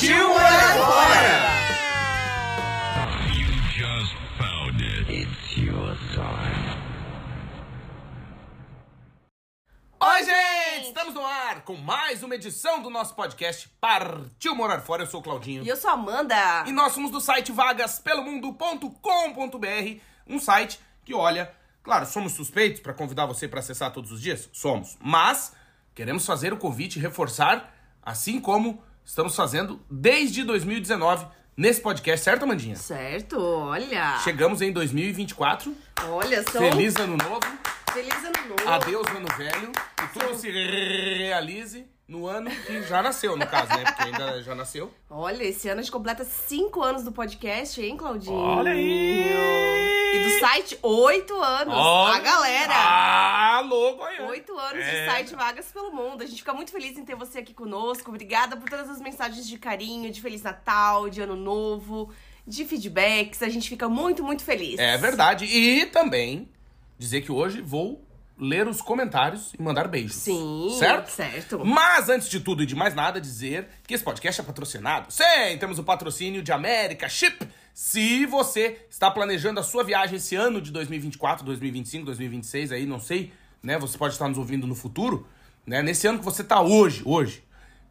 Partiu morar fora! You just found it. It's your time. Oi, gente! Estamos no ar com mais uma edição do nosso podcast Partiu Morar Fora. Eu sou o Claudinho. E eu sou a Amanda. E nós somos do site vagaspelomundo.com.br, um site que, olha, claro, somos suspeitos para convidar você para acessar todos os dias? Somos. Mas queremos fazer o convite e reforçar, assim como estamos fazendo desde 2019 nesse podcast, certo, Amandinha? Certo, olha. Chegamos em 2024. Olha, são... Feliz ano novo. Feliz ano novo. Adeus, ano velho. Que tudo se realize no ano que já nasceu, no caso, né? Porque ainda já nasceu. Olha, esse ano a gente completa cinco anos do podcast, hein, Claudinho? Olha aí! E do site, oito anos. Olha- A galera. Alô, Goiânia! Oito anos É. de site Vagas pelo Mundo. A gente fica muito feliz em ter você aqui conosco. Obrigada por todas as mensagens de carinho, de Feliz Natal, de Ano Novo, de feedbacks. A gente fica muito, muito feliz. É verdade. E também dizer que hoje vou ler os comentários e mandar beijos. Sim. Certo? Certo. Mas antes de tudo e de mais nada, dizer que esse podcast é patrocinado. Sim, temos o patrocínio de América Chip. Se você está planejando a sua viagem esse ano de 2024, 2025, 2026, aí não sei, né? Você pode estar nos ouvindo no futuro, né? Nesse ano que você está hoje, hoje,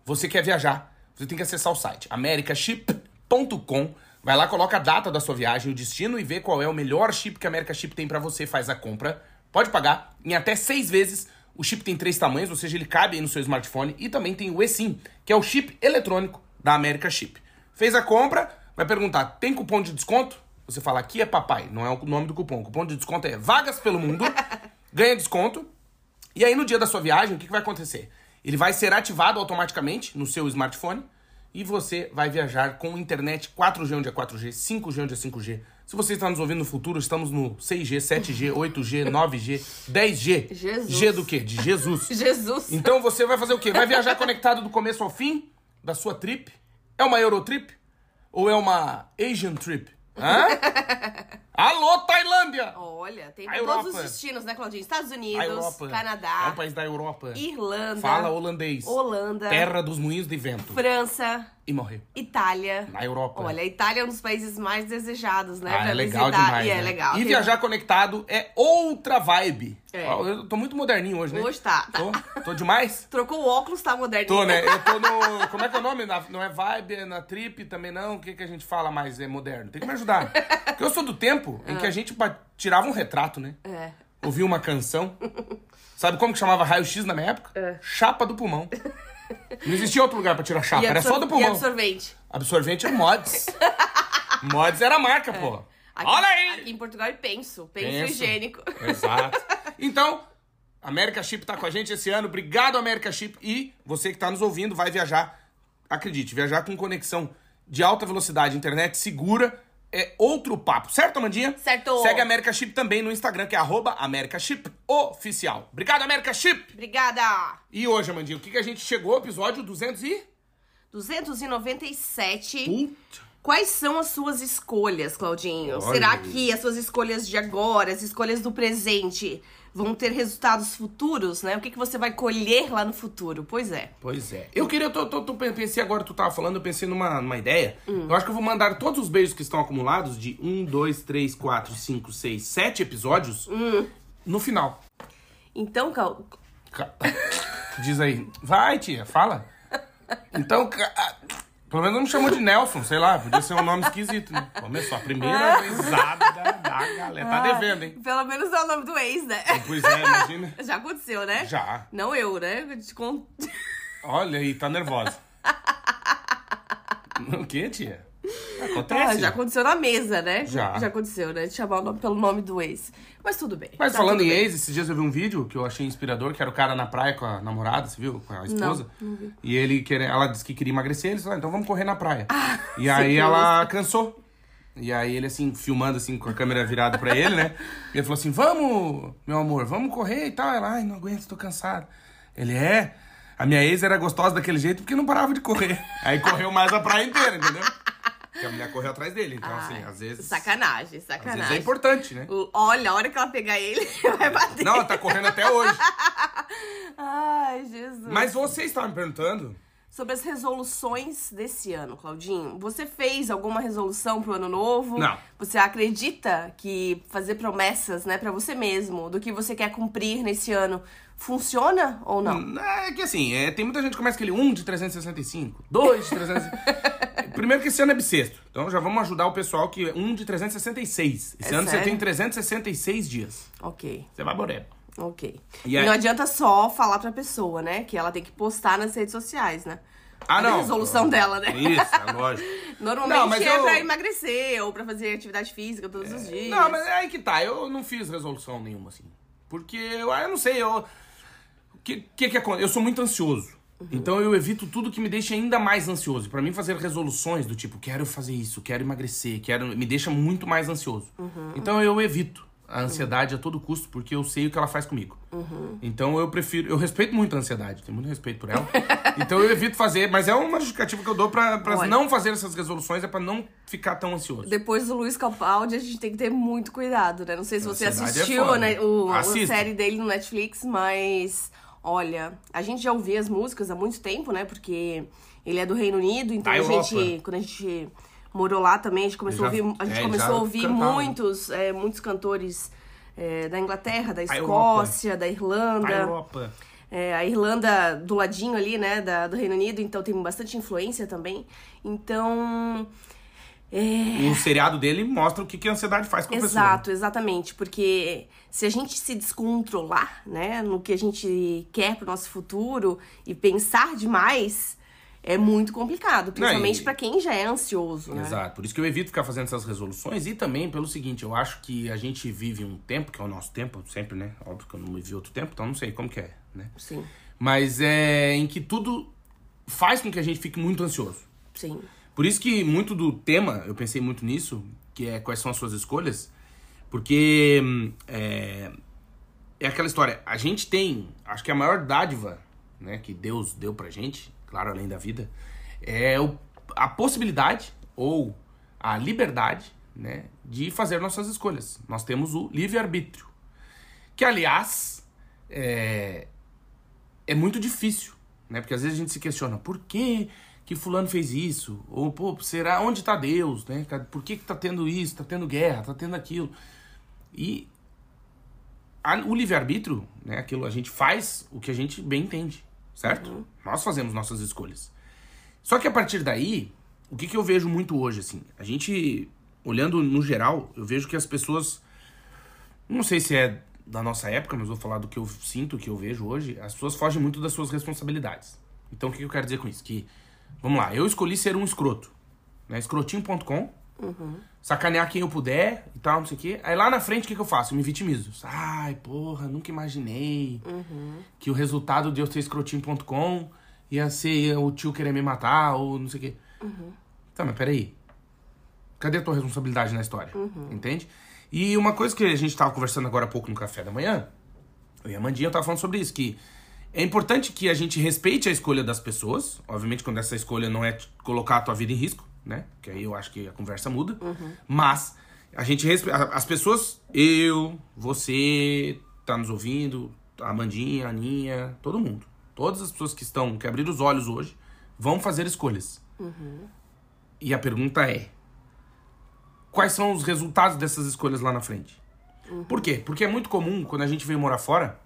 você quer viajar, você tem que acessar o site americaship.com. Vai lá, coloca a data da sua viagem, o destino e vê qual é o melhor chip que a America Chip tem pra você, faz a compra. Pode pagar em até seis vezes. O chip tem três tamanhos, ou seja, ele cabe aí no seu smartphone. E também tem o eSIM, que é o chip eletrônico da America Chip. Fez a compra, vai perguntar, tem cupom de desconto? Você fala, aqui é papai, não é o nome do cupom. O cupom de desconto é Vagas Pelo Mundo. ganha desconto. E aí, no dia da sua viagem, o que, que vai acontecer? Ele vai ser ativado automaticamente no seu smartphone e você vai viajar com internet 4G onde é 4G, 5G onde é 5G. Se você está nos ouvindo no futuro, estamos no 6G, 7G, 8G, 9G, 10G. Jesus. G do quê? De Jesus. Jesus. Então você vai fazer o quê? Vai viajar conectado do começo ao fim da sua trip? É uma Eurotrip? Ou é uma Asian Trip? Hã? Alô, Tailândia! Olha, tem todos os destinos, né, Claudinho? Estados Unidos. Canadá, É um país da Europa. Irlanda, Fala holandês. Holanda, Terra dos moinhos de vento. França, E morreu. Itália. Na Europa. Olha, a Itália é um dos países mais desejados, né? Ah, pra é legal visitar. demais. E é né? legal. E Tem- viajar conectado é outra vibe. É. Eu tô muito moderninho hoje, né? Hoje tá. tá. Tô, tô demais? Trocou o óculos, tá moderno. Tô, né? Eu tô no. Como é que é o nome? Na- não é vibe, é na trip também não? O que, que a gente fala mais? É moderno. Tem que me ajudar. Porque eu sou do tempo em que a gente tirava um retrato, né? É. Ouvia uma canção. Sabe como que chamava raio-x na minha época? É. Chapa do pulmão. Não existia outro lugar pra tirar chapa, E era só do E pulmão. absorvente. Absorvente é mods. mods era a marca, pô. Aqui, Olha aí! Aqui em Portugal é penso. Penso, Penso. higiênico. Exato. Então, América Chip tá com a gente esse ano. Obrigado, América Chip. E você que tá nos ouvindo vai viajar, acredite, viajar com conexão de alta velocidade, internet segura, é outro papo. Certo, Amandinha? Certo. Segue a América Chip também no Instagram, que é arroba América Chip Oficial. Obrigado, América Chip! Obrigada. E hoje, Amandinha, o que, que a gente chegou? Episódio 200 e... 297. Puta. Quais são as suas escolhas, Claudinho? Olha Será que as suas escolhas de agora, as escolhas do presente, vão ter resultados futuros, né? O que, que você vai colher lá no futuro? Pois é. Pois é. Eu queria, tô, tô, tô- pensei agora, tu tava falando, eu pensei numa, numa ideia. Hum. Eu acho que eu vou mandar todos os beijos que estão acumulados de 1, 2, 3, 4, 5, 6, 7 episódios Hum. no final. Então, Cal... Ca- Diz aí. Vai, tia, fala. Então, ah, pelo menos não me chamou de Nelson, sei lá, podia ser um nome esquisito, né? Começou a primeira risada galera. Tá devendo, hein? Pelo menos é o nome do ex, né? Pois é, imagina. Já aconteceu, né? Já. Não eu, né? Eu te. Olha aí, tá nervosa. O que, tia? Acontece. Ah, já aconteceu na mesa, né? Já. Já aconteceu, né? De chamar o nome pelo nome do ex. Mas tudo bem. Mas tá falando em bem. ex, esses dias eu vi um vídeo que eu achei inspirador, que era o cara na praia com a namorada, você viu? Com a esposa. não vi. E ele ela disse que queria emagrecer, ele falou, então vamos correr na praia. e Ah, sim, aí ela cansou. E aí ele assim, filmando assim, com a câmera virada pra ele, né? E ele falou assim, vamos, meu amor, vamos correr e tal. Ela, ai, não aguento, tô cansado. Ele, é... A minha ex era gostosa daquele jeito porque não parava de correr. Aí correu mais a praia inteira, entendeu? Porque a mulher correu atrás dele. Então, assim, Ai, às vezes... Sacanagem, Às sacanagem. vezes é importante, né? O- Olha, a hora que ela pegar ele, vai bater. Não, ela tá correndo até hoje. Ai, Jesus. Mas você estava me perguntando... Sobre as resoluções desse ano, Claudinho, você fez alguma resolução pro ano novo? Não. Você acredita que fazer promessas, né, para você mesmo, do que você quer cumprir nesse ano, funciona ou não? É que assim, é, tem muita gente que começa aquele 1 de 365, 2 de 365. Primeiro que esse ano é bissexto. Então já vamos ajudar o pessoal que é 1 de 366. Esse É ano você sério? tem 366 dias. Ok, Você vai boreba. Ok. E aí- não adianta só falar pra pessoa, né, que ela tem que postar nas redes sociais, né? Ah, É não. a resolução dela, né? Isso, é lógico. Normalmente Não, é eu- pra emagrecer ou pra fazer atividade física todos os dias. Não, mas é aí que tá. Eu não fiz resolução nenhuma, assim. Porque eu, eu não sei, eu. O que, que que acontece? Eu sou muito ansioso. Então eu evito tudo que me deixa ainda mais ansioso. Pra mim, fazer resoluções do tipo, quero fazer isso, quero emagrecer, quero. me deixa muito mais ansioso. Então eu evito a ansiedade a todo custo, porque eu sei o que ela faz comigo. Então eu prefiro. Eu respeito muito a ansiedade, tenho muito respeito por ela. então eu evito fazer, mas é uma justificativa que eu dou pra, pra Olha. não fazer essas resoluções, é pra não ficar tão ansioso. Depois do Luiz Capaldi, a gente tem que ter muito cuidado, né? Não sei se você é assistiu foda. né, o, a série dele no Netflix, mas olha, a gente já ouvia as músicas há muito tempo, né? Porque ele é do Reino Unido, então Da a gente, quando a gente morou lá também, a gente começou a Já- ouvir, a gente é, começou a ouvir cantava. muitos, é, muitos cantores é, da Inglaterra, da. Escócia, da Irlanda. Europa. É, a Irlanda do ladinho ali, né, da, do Reino Unido, então tem bastante influência também. Então, O seriado dele mostra o que, que a ansiedade faz com a pessoa. Exato, exatamente. Porque se a gente se descontrolar, né, no que a gente quer pro nosso futuro e pensar demais, é muito complicado. Principalmente e- pra quem já é ansioso, né? Exato. Por isso que eu evito ficar fazendo essas resoluções e também pelo seguinte, eu acho que a gente vive um tempo, que é o nosso tempo, sempre, né? Óbvio que eu não vivi outro tempo, então não sei como que é, né? Sim, Mas é em que tudo faz com que a gente fique muito ansioso. sim. Por isso que muito do tema, eu pensei muito nisso, que é quais são as suas escolhas, porque é, é aquela história, a gente tem, acho que a maior dádiva né, que Deus deu pra gente, claro, além da vida, é o, a possibilidade ou a liberdade né, de fazer nossas escolhas. Nós temos o livre-arbítrio, que aliás é, é muito difícil, né? Porque às vezes a gente se questiona, por que que fulano fez isso? Ou, pô, será, onde tá Deus, né? Por que que tá tendo isso, tá tendo guerra, tá tendo aquilo? E a- o livre-arbítrio, né? Aquilo, a gente faz o que a gente bem entende, certo? Nós fazemos nossas escolhas. Só que a partir daí, o que que eu vejo muito hoje, assim? A gente, olhando no geral, eu vejo que as pessoas não sei se é da nossa época, mas vou falar do que eu sinto, que eu vejo hoje. As pessoas fogem muito das suas responsabilidades. Então, o que eu quero dizer com isso? Que, vamos lá, eu escolhi ser um escroto. Né? Escrotinho.com. Sacanear quem eu puder e tal, não sei o quê. Aí lá na frente, o que, que eu faço? Eu me vitimizo. Ai, porra, nunca imaginei que o resultado de eu ser escrotinho.com ia ser o tio querer me matar ou não sei o quê. Tá, mas peraí. Cadê a tua responsabilidade na história? Entende? E uma coisa que a gente tava conversando agora há pouco no café da manhã, eu e a Mandinha eu tava falando sobre isso, que é importante que a gente respeite a escolha das pessoas, obviamente quando essa escolha não é colocar a tua vida em risco, né? Que aí eu acho que a conversa muda. Mas a gente as pessoas, eu, você, tá nos ouvindo, a Mandinha, a Aninha, todo mundo. Todas as pessoas que estão, que abriram os olhos hoje, vão fazer escolhas. E a pergunta é: quais são os resultados dessas escolhas lá na frente? Por quê? Porque é muito comum quando a gente veio morar fora.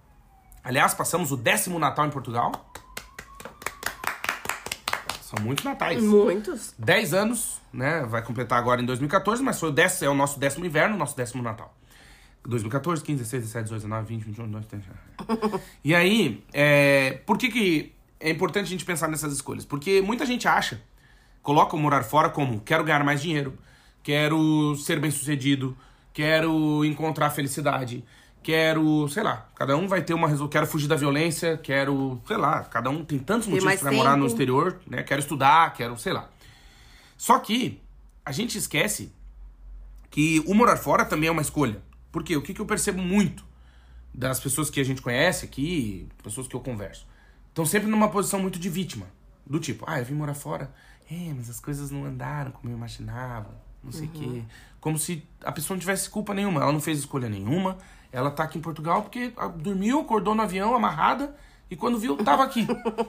Aliás, passamos o décimo Natal em Portugal. São muitos natais. Muitos. 10 anos, né? Vai completar agora em 2014, mas foi o décimo, é o nosso décimo inverno, nosso décimo Natal. 2014, 15, 16, 17, 18, 19, 20, 21, 22, 23. E aí, é, por que, que é importante a gente pensar nessas escolhas? Porque muita gente acha colocam morar fora como quero ganhar mais dinheiro, quero ser bem sucedido, quero encontrar felicidade, quero, sei lá, cada um vai ter uma resolução, quero fugir da violência, quero, sei lá, cada um tem tantos motivos mais para morar no exterior, né? Quero estudar, quero, sei lá. Só que a gente esquece que o morar fora também é uma escolha. Por quê? O que, que eu percebo muito das pessoas que a gente conhece aqui, pessoas que eu converso, estão sempre numa posição muito de vítima. Do tipo, ah, eu vim morar fora, é, mas as coisas não andaram como eu imaginava, não sei o quê. Como se a pessoa não tivesse culpa nenhuma, ela não fez escolha nenhuma, ela tá aqui em Portugal porque ah, dormiu, acordou no avião amarrada e quando viu, tava aqui.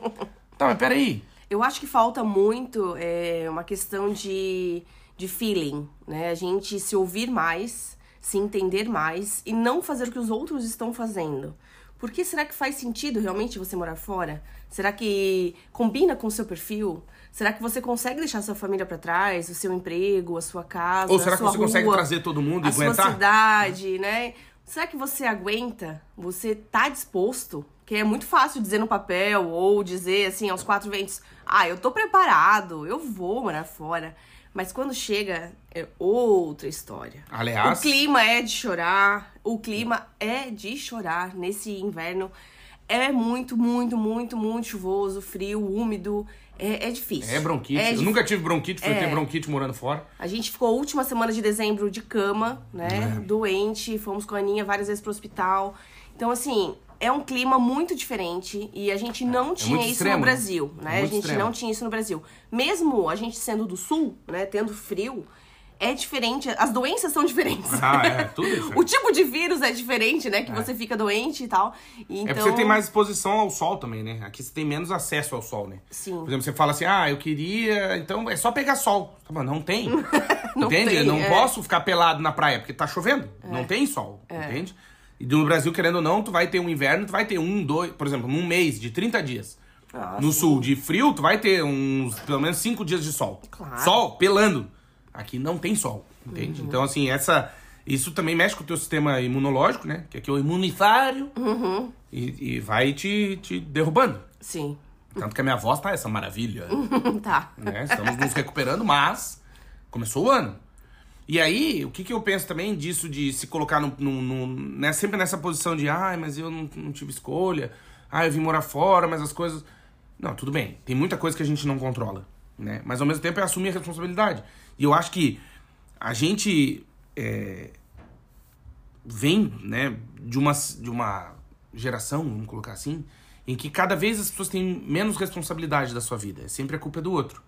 tá, mas peraí. Eu acho que falta muito é, uma questão de, de feeling, né? A gente se ouvir mais, se entender mais e não fazer o que os outros estão fazendo. Por que será que faz sentido realmente você morar fora? Será que combina com o seu perfil? Será que você consegue deixar sua família pra trás, o seu emprego, a sua casa, Ou será que sua você consegue rua, trazer todo mundo e a sua aguentar? cidade, né? Será que você aguenta? Você tá disposto? Que é muito fácil dizer no papel ou dizer assim aos quatro ventos: "Ah, eu tô preparado, eu vou morar fora". Mas quando chega é outra história. Aliás- o clima é de chorar, o clima é de chorar nesse inverno. É muito, muito, muito, muito chuvoso, frio, úmido. É, é difícil. É bronquite. É eu dif- nunca tive bronquite, fui É. ter bronquite morando fora. a gente ficou a última semana de dezembro de cama, né? É. Doente, fomos com a Aninha várias vezes pro hospital. Então, assim, é um clima muito diferente e a gente não tinha muito isso extremo, no né? Brasil, É né? a muito gente extremo. não tinha isso no Brasil. Mesmo a gente sendo do sul, né? Tendo frio, é diferente. As doenças são diferentes. Ah, é, tudo isso. o tipo de vírus é diferente, né? Que você fica doente e tal. Então, É porque você tem mais exposição ao sol também, né? Aqui você tem menos acesso ao sol, né? Sim. Por exemplo, você fala assim, ah, eu queria. Então é só pegar sol. Tá bom, não tem. Não entende? tem, eu não é. posso ficar pelado na praia, porque tá chovendo. Não tem sol. Entende? E no Brasil, querendo ou não, tu vai ter um inverno, tu vai ter um, dois, por exemplo, num mês de 30 dias. Ah, no sim. sul de frio, tu vai ter uns, pelo menos cinco dias de sol. Claro. Sol, pelando. Aqui não tem sol, entende? Uhum. Então, assim, essa... Isso também mexe com o teu sistema imunológico, né? Que aqui é o imunifário. Uhum. E, e vai te, te derrubando. Sim. Tanto que a minha voz tá essa maravilha. tá. né? Estamos nos recuperando, mas começou o ano. E aí, o que, que eu penso também disso de se colocar no, no, no- né, sempre nessa posição de ai, mas eu não, não tive escolha, ah, eu vim morar fora, mas as coisas. Não, tudo bem. Tem muita coisa que a gente não controla. Né? Mas ao mesmo tempo é assumir a responsabilidade. E eu acho que a gente é, vem né, de, uma, de uma geração, vamos colocar assim, em que cada vez as pessoas têm menos responsabilidade da sua vida. É sempre a culpa é do outro.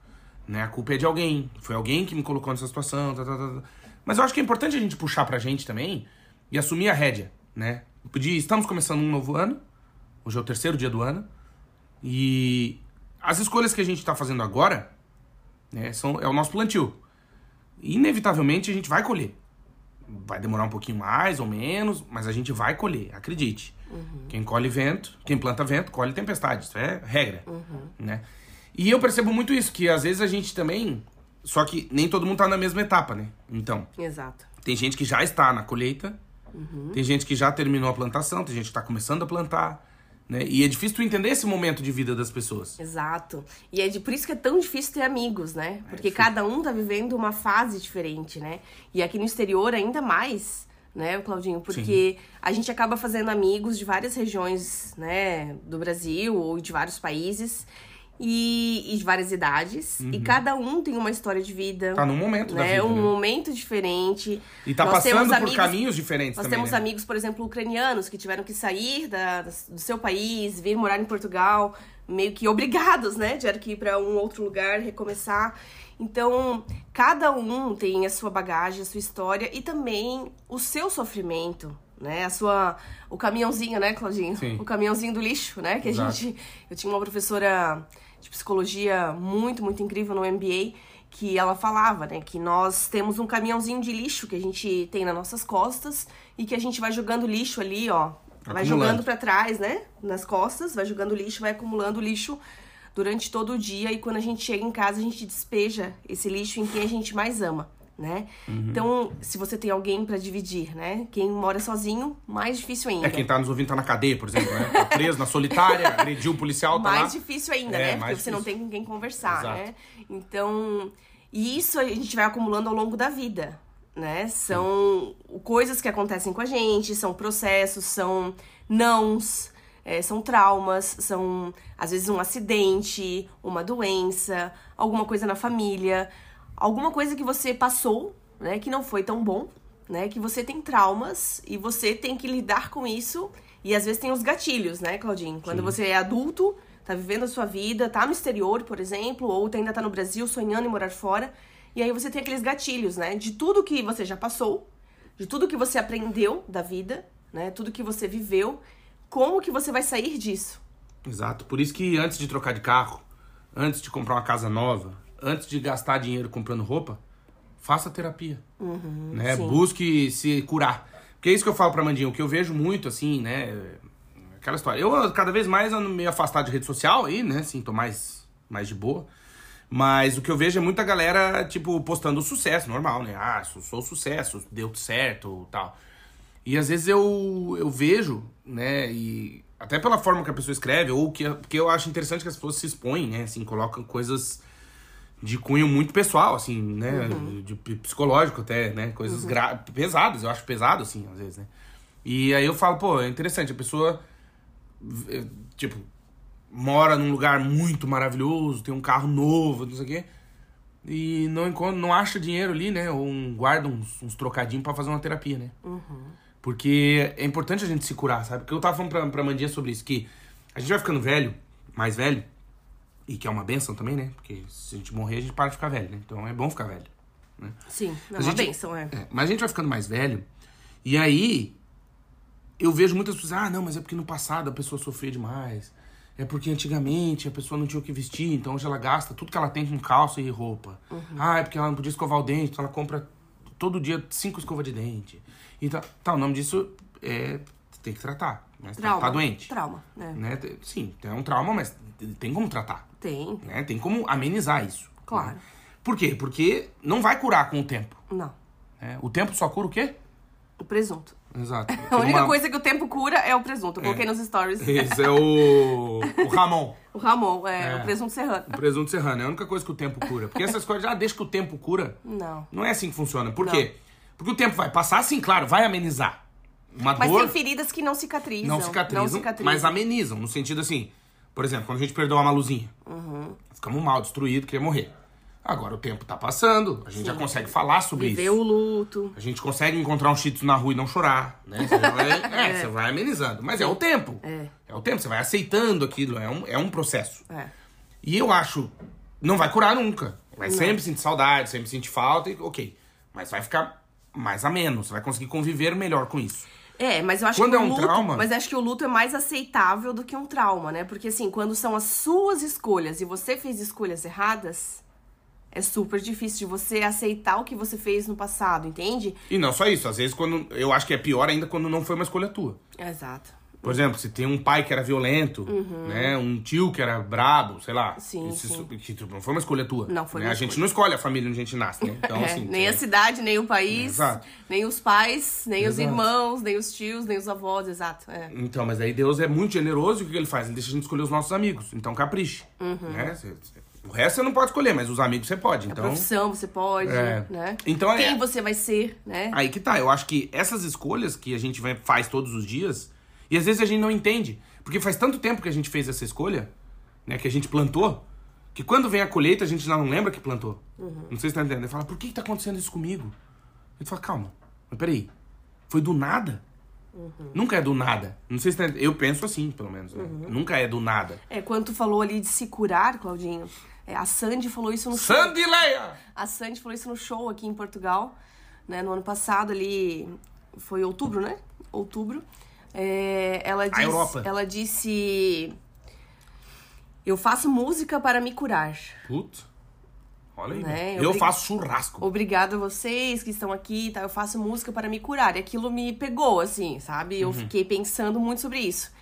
Né? A culpa é de alguém. Foi alguém que me colocou nessa situação. Tá, tá, tá, tá. Mas eu acho que é importante a gente puxar pra gente também e assumir a rédea. Né? Pedir, estamos começando um novo ano. Hoje é o terceiro dia do ano. E as escolhas que a gente tá fazendo agora né, são, é o nosso plantio. Inevitavelmente a gente vai colher. Vai demorar um pouquinho mais ou menos, mas a gente vai colher, acredite. Quem colhe vento, quem planta vento, colhe tempestade. Isso é regra. Né? E eu percebo muito isso, que às vezes a gente também. Só que nem todo mundo tá na mesma etapa, né? Então, Exato. tem gente que já está na colheita, tem gente que já terminou a plantação, tem gente que tá começando a plantar. Né? E é difícil tu entender esse momento de vida das pessoas. Exato. E é de, por isso que é tão difícil ter amigos, né? Porque difícil. cada um tá vivendo uma fase diferente, né? E aqui no exterior ainda mais, né, Claudinho? Porque a gente acaba fazendo amigos de várias regiões, né, do Brasil ou de vários países. E, e de várias idades. E cada um tem uma história de vida. Uhum. Tá num momento da né? vida, Um né? momento diferente. E tá Nós passando por amigos- caminhos diferentes Nós também. temos né? amigos, por exemplo, ucranianos que tiveram que sair da, do seu país, vir morar em Portugal, meio que obrigados, né? Tiveram que ir para um outro lugar, recomeçar. Então, cada um tem a sua bagagem, a sua história e também o seu sofrimento, né? A sua o caminhãozinho, né, Claudinho? Sim. O caminhãozinho do lixo, né? Que a Exato. gente eu tinha uma professora de psicologia muito, muito incrível no MBA que ela falava, né, que nós temos um caminhãozinho de lixo que a gente tem nas nossas costas e que a gente vai jogando lixo ali, ó, vai jogando pra trás, né, nas costas, vai jogando lixo, vai acumulando lixo durante todo o dia e quando a gente chega em casa a gente despeja esse lixo em quem a gente mais ama, né? Uhum. Então, se você tem alguém pra dividir, né? Quem mora sozinho, mais difícil ainda. É, quem tá nos ouvindo tá na cadeia, por exemplo, né? Tá preso na solitária, agrediu o policial, tá mais lá. difícil ainda, É, né? Porque você não tem com quem conversar, Exato. né? Então, e isso a gente vai acumulando ao longo da vida, né? São coisas que acontecem com a gente, são processos, são nãos, é, são traumas, são às vezes um acidente, uma doença, alguma coisa na família, alguma coisa que você passou, né, que não foi tão bom, né, que você tem traumas e você tem que lidar com isso e às vezes tem os gatilhos, né, Claudinho? Quando você é adulto, tá vivendo a sua vida, tá no exterior, por exemplo, ou ainda tá no Brasil sonhando em morar fora, e aí você tem aqueles gatilhos, né, de tudo que você já passou, de tudo que você aprendeu da vida, né, tudo que você viveu, como que você vai sair disso? Exato. Por isso que antes de trocar de carro, antes de comprar uma casa nova, antes de gastar dinheiro comprando roupa, faça terapia. né? sim. Busque se curar. Porque é isso que eu falo pra Mandinha, o que eu vejo muito, assim, né? Aquela história. Eu cada vez mais ando meio afastado de rede social aí, né? Assim, tô mais, mais de boa. Mas o que eu vejo é muita galera, tipo, postando sucesso, normal, né? Ah, sou, sou sucesso, deu certo tal. E às vezes eu, eu vejo, né, e até pela forma que a pessoa escreve, ou que porque eu acho interessante que as pessoas se expõem, né, assim, colocam coisas de cunho muito pessoal, assim, né, de pi- psicológico até, né, coisas gra- pesadas, eu acho pesado, assim, às vezes, né. E aí eu falo, pô, é interessante, a pessoa, eh, tipo, mora num lugar muito maravilhoso, tem um carro novo, não sei o quê, e não encontra, não acha dinheiro ali, né, ou um, guarda uns, uns trocadinhos pra fazer uma terapia, né. Porque é importante a gente se curar, sabe? Porque eu tava falando pra, pra Mandinha sobre isso, que a gente vai ficando velho, mais velho, e que é uma benção também, né? Porque se a gente morrer, a gente para de ficar velho, né? Então é bom ficar velho. Né? Sim, é uma gente- benção, é. É, mas a gente vai ficando mais velho, e aí eu vejo muitas pessoas, ah, não, mas é porque no passado a pessoa sofria demais. É porque antigamente a pessoa não tinha o que vestir, então hoje ela gasta tudo que ela tem com calça e roupa. Ah, é porque ela não podia escovar o dente, então ela compra todo dia cinco escovas de dente. Então, tá, o nome disso é. Tem que tratar. Né? Você tá- Trauma. Tá doente. Trauma, né? Né? Sim, é um trauma, mas tem como tratar. Tem, Né? Tem como amenizar isso. Claro. né? Por quê? Porque não vai curar com o tempo. não. né? O tempo só cura o quê? O presunto. Exato. A única Uma- coisa que o tempo cura é o presunto. Eu coloquei nos stories. Esse é o. O Ramon. O Ramon, é, É. o presunto serrano. O presunto serrano. É a única coisa que o tempo cura. Porque essas coisas, ah, deixa que o tempo cura. Não. Não é assim que funciona. Por quê? Porque o tempo vai passar, sim, claro, vai amenizar. Uma Mas dor tem feridas que não cicatrizam. não cicatrizam, Não cicatrizam. mas amenizam. No sentido assim, por exemplo, quando a gente perdeu a Maluzinha. Uhum. Ficamos mal, destruído, queria morrer. Agora o tempo tá passando, a gente já consegue falar sobre Viver isso. o luto. A gente consegue encontrar um shih na rua e não chorar, né? Você vai, é, você vai amenizando. Mas é o tempo. É. É o tempo, você vai aceitando aquilo, é um, é um processo. É. E eu acho, não vai curar nunca. Vai sempre sentir saudade, sempre sentir falta, e ok. Mas vai ficar mais ameno, você vai conseguir conviver melhor com isso. É, mas eu acho Quando que é o um luto, trauma- mas acho que o luto é mais aceitável do que um trauma, né? Porque assim, quando são as suas escolhas e você fez escolhas erradas, é super difícil de você aceitar o que você fez no passado, entende? E não só isso, às vezes quando. Eu acho que é pior ainda quando não foi uma escolha tua. Exato. Por exemplo, se tem um pai que era violento, né? Um tio que era brabo, sei lá. Uhum. Sim, Esse- sim. Que tipo, não foi uma escolha tua. Não foi né? A gente escolha. não escolhe a família onde a gente nasce, né? Então, É, assim. nem é- a cidade, nem o país, nem os pais, nem os Exato. irmãos, nem os tios, nem os avós, exato. É. Então, mas aí Deus é muito generoso e o que ele faz? Ele deixa a gente escolher os nossos amigos. Então capriche. Uhum. Né? Cê- cê- o resto você não pode escolher, mas os amigos você pode. A Então. profissão você pode, É. né? Então, é- Quem você vai ser, né? Aí que tá, eu acho que essas escolhas que a gente vai- faz todos os dias, e às vezes a gente não entende. Porque faz tanto tempo que a gente fez essa escolha, né? Que a gente plantou, que quando vem a colheita a gente já não lembra que plantou. Não sei se tá entendendo. Ele fala, por que, que tá acontecendo isso comigo? Ele fala, calma, mas peraí, foi do nada? Nunca é do nada. Não sei se tá entendendo. Eu penso assim, pelo menos. né? Nunca é do nada. É, quando tu falou ali de se curar, Claudinho, é, a Sandy falou isso no show. Sandy Leia! A Sandy falou isso no show aqui em Portugal, né? No ano passado ali, foi outubro, né? Outubro. É, ela, disse, Europa. ela disse... Eu faço música para me curar. Putz. Olha aí. Né. Eu faço churrasco. Obrigada a vocês que estão aqui, tá? Eu faço música para me curar. E aquilo me pegou, assim, sabe? Uhum. Eu fiquei pensando muito sobre isso.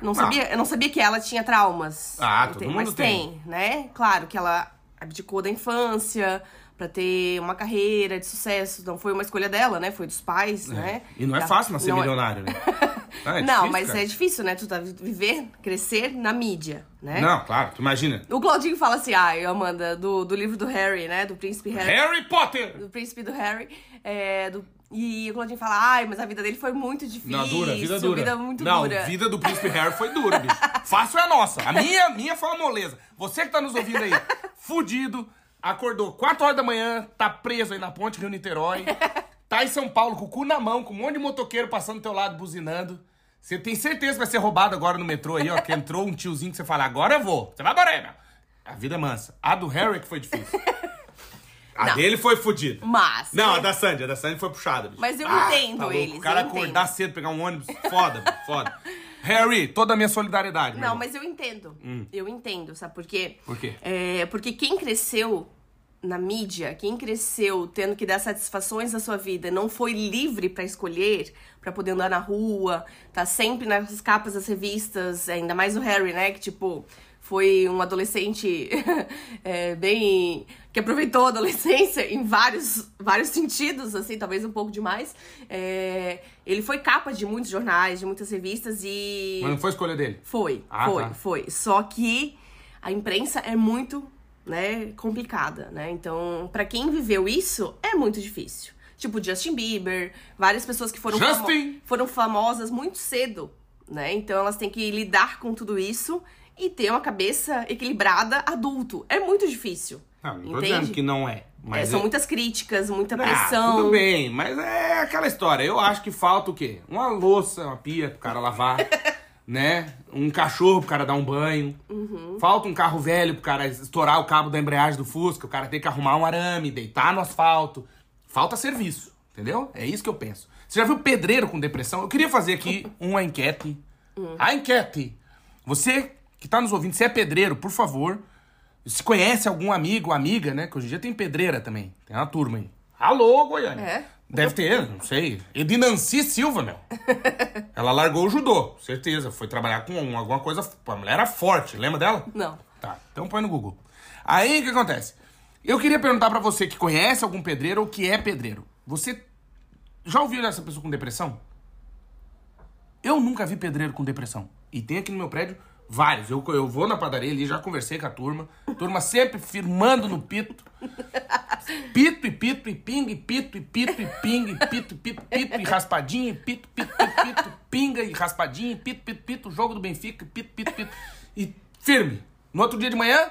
Não sabia, eu não sabia que ela tinha traumas. Ah, todo Tem- mundo mas tem. tem, né? Claro que ela abdicou da infância, pra ter uma carreira de sucesso. Não foi uma escolha dela, né? Foi dos pais, né? E não é fácil nascer não é- milionário, né? Ah, é não, difícil, mas cara. é difícil, né? Tu tá vi- viver, crescer na mídia, né? Não, claro, tu imagina. O Claudinho fala assim, ai, Amanda, do, do livro do Harry, né? Do príncipe Harry. Harry Potter! Do príncipe do Harry. é, do- e o Claudinho fala, ai, mas a vida dele foi muito difícil. Não, dura, vida dura. Vida muito não, dura. vida do príncipe Harry foi dura, bicho. Fácil é a nossa. A minha, minha foi uma moleza. Você que tá nos ouvindo aí, fudido, acordou 4 horas da manhã, tá preso aí na ponte Rio-Niterói, tá em São Paulo com o cu na mão, com um monte de motoqueiro passando do teu lado, buzinando. Você tem certeza que vai ser roubado agora no metrô aí, ó, que entrou um tiozinho que você fala, agora eu vou. Você vai embora aí, meu. A vida é mansa. A do Harry que foi difícil. A Não. dele foi fodida. Mas. Não, a da Sandy, a da Sandy foi puxada. bicho. Mas eu Ah, entendo tá louco. eles, O cara eu acordar cedo, pegar um ônibus, foda, bicho, foda. Harry, toda a minha solidariedade. Não, mas eu entendo. Eu entendo, sabe por quê? Hum. Por quê? É, porque quem cresceu na mídia, quem cresceu tendo que dar satisfações na sua vida, não foi livre pra escolher, pra poder andar na rua, tá sempre nas capas das revistas, ainda mais o Harry, né? Que tipo, foi um adolescente é, bem. que aproveitou a adolescência em vários, vários sentidos, assim, talvez um pouco demais. É, ele foi capa de muitos jornais, de muitas revistas e. Mas não foi escolha dele. Foi, Ah, foi, tá. foi. Só que a imprensa é muito, né, complicada, né? Então, pra quem viveu isso, é muito difícil. Tipo Justin Bieber, várias pessoas que foram, Justin! foram famosas muito cedo, né? Então elas têm que lidar com tudo isso e ter uma cabeça equilibrada adulto. É muito difícil. Não, não tô entende? dizendo que não é. É, Mas são é- muitas críticas, muita Ah, pressão. tudo bem, mas é aquela história. Eu acho que falta o quê? Uma louça, uma pia pro cara lavar, né? Um cachorro pro cara dar um banho. Uhum. Falta um carro velho pro cara estourar o cabo da embreagem do Fusca, o cara tem que arrumar um arame, deitar no asfalto. Falta serviço, entendeu? É isso que eu penso. Você já viu pedreiro com depressão? Eu queria fazer aqui uma enquete. Hum. A enquete. Você que tá nos ouvindo, se é pedreiro, por favor, se conhece algum amigo ou amiga, né? Que hoje em dia tem pedreira também. Tem uma turma aí. Alô, Goiânia. É? Deve ter, não sei. Edinanci Silva, meu. Ela largou o judô, certeza. Foi trabalhar com um- alguma coisa. A mulher era forte, lembra dela? Não. Tá, então põe no Google. Aí o que acontece? Eu queria perguntar pra você que conhece algum pedreiro ou que é pedreiro. Você já ouviu essa pessoa com depressão? Eu nunca vi pedreiro com depressão. E tem aqui no meu prédio vários. Eu, eu vou na padaria ali, já conversei com a turma. Turma sempre firmando no pito. Pito e pito e pinga e pito e pito e pinga e pito e pito, pito e raspadinha e pito, pito, pito, pito, pinga e raspadinha e pito, pito, pito, jogo do Benfica, pito, pito, pito. E firme. No outro dia de manhã,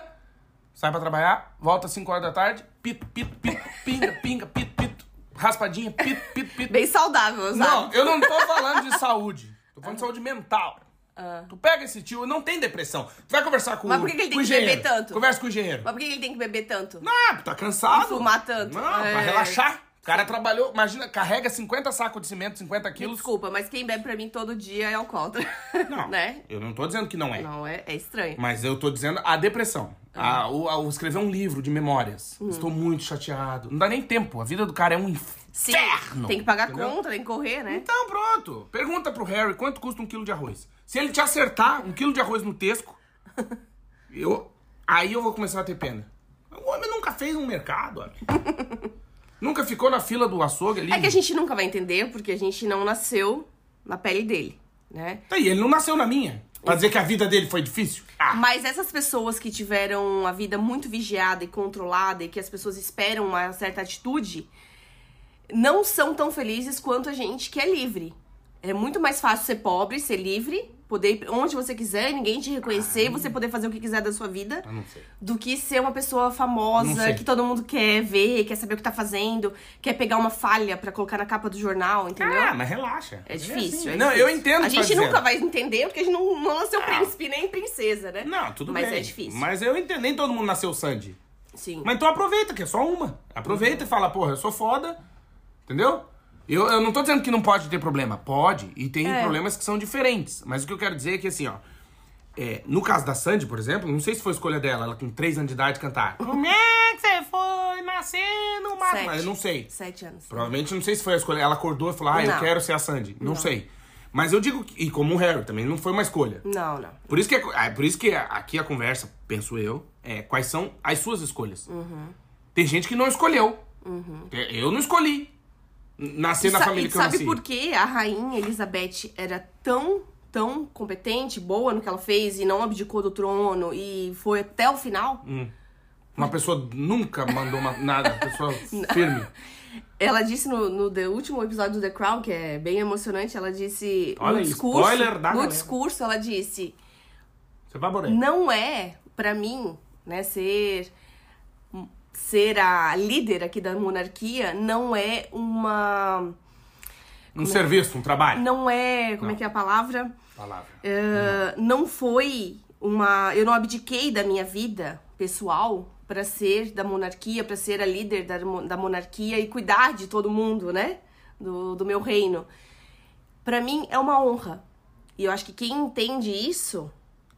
sai pra trabalhar, volta às 5 horas da tarde, pito, pito, pito, pinga, pinga, pito, pito, raspadinha, pito, pito, pito. Bem saudável, sabe? Não, eu não tô falando de saúde. Tô falando de saúde mental. Ah. Tu pega esse tio, não tem depressão. Tu vai conversar com Mas o por que que ele tem que beber engenheiro. tanto? Conversa com o engenheiro. Mas por que ele tem que beber tanto? Não, tá cansado. E fumar tanto. Não, pra É. relaxar. O cara trabalhou, imagina, carrega 50 sacos de cimento, 50 quilos. Desculpa, mas quem bebe pra mim todo dia é alcoólatra. Não, né? eu não tô dizendo que não é. Não, é, é estranho. Mas eu tô dizendo a depressão. Ah. A, o, a- o escrever um livro de memórias. Hum. Estou muito chateado. Não dá nem tempo. A vida do cara é um Sim, inferno. tem que pagar entendeu? conta, tem que correr, né? Então pronto. Pergunta pro Harry quanto custa um quilo de arroz. Se ele te acertar um quilo de arroz no tesco, eu, aí eu vou começar a ter pena. O homem nunca fez um mercado, amigo. nunca ficou na fila do açougue ali. É que a gente nunca vai entender, porque a gente não nasceu na pele dele, né? Tá, E ele não nasceu na minha. Pra dizer que a vida dele foi difícil? Ah, Mas essas pessoas que tiveram a vida muito vigiada e controlada e que as pessoas esperam uma certa atitude, não são tão felizes quanto a gente que é livre. É muito mais fácil ser pobre, ser livre, poder ir onde você quiser, ninguém te reconhecer, você poder fazer o que quiser da sua vida, eu não sei. do que ser uma pessoa famosa, que todo mundo quer ver, quer saber o que tá fazendo, quer pegar uma falha pra colocar na capa do jornal, entendeu? Ah, mas relaxa. É difícil. assim. é não, difícil. eu entendo A que tá gente nunca dizendo. vai entender, porque a gente não, não nasceu príncipe nem princesa, né? Não, tudo Mas bem. é difícil. Mas eu entendo. Nem todo mundo nasceu Sandy. Sim. Mas então aproveita, que é só uma. Aproveita e fala, porra, eu sou foda. Entendeu? Eu, eu não tô dizendo que não pode ter problema. Pode. E tem É. problemas que são diferentes. Mas o que eu quero dizer é que, assim, ó. é, no caso da Sandy, por exemplo, não sei se foi escolha dela, ela com 3 anos de idade cantar. Como é que você foi nascer no? Sete. Eu não sei. Sete anos. Provavelmente não sei se foi a escolha. Ela acordou e falou, ah, eu Não. quero ser a Sandy. Não, Não. sei. Mas eu digo, que- e como o Harry, também não foi uma escolha. Não, não. Por isso que, é- ah, por isso que aqui a conversa, penso eu, é quais são as suas escolhas. Tem gente que não escolheu. É, Eu não escolhi nascer na família que eu sabe nasci. por que a rainha Elizabeth era tão, tão competente, boa no que ela fez e não abdicou do trono e foi até o final? Uma pessoa nunca mandou uma- nada, pessoa firme. Ela disse no, no the último episódio do The Crown, que é bem emocionante, ela disse Olha no discurso, spoiler da no galera. discurso ela disse, Você vai morrer. não é pra mim, né, ser ser a líder aqui da monarquia não é uma Um serviço, um trabalho. não é, como é que é a palavra? Palavra. É, não foi uma. Eu não abdiquei da minha vida pessoal para ser da monarquia, para ser a líder da, da monarquia e cuidar de todo mundo, né? Do, do meu reino. Para mim é uma honra. E eu acho que quem entende isso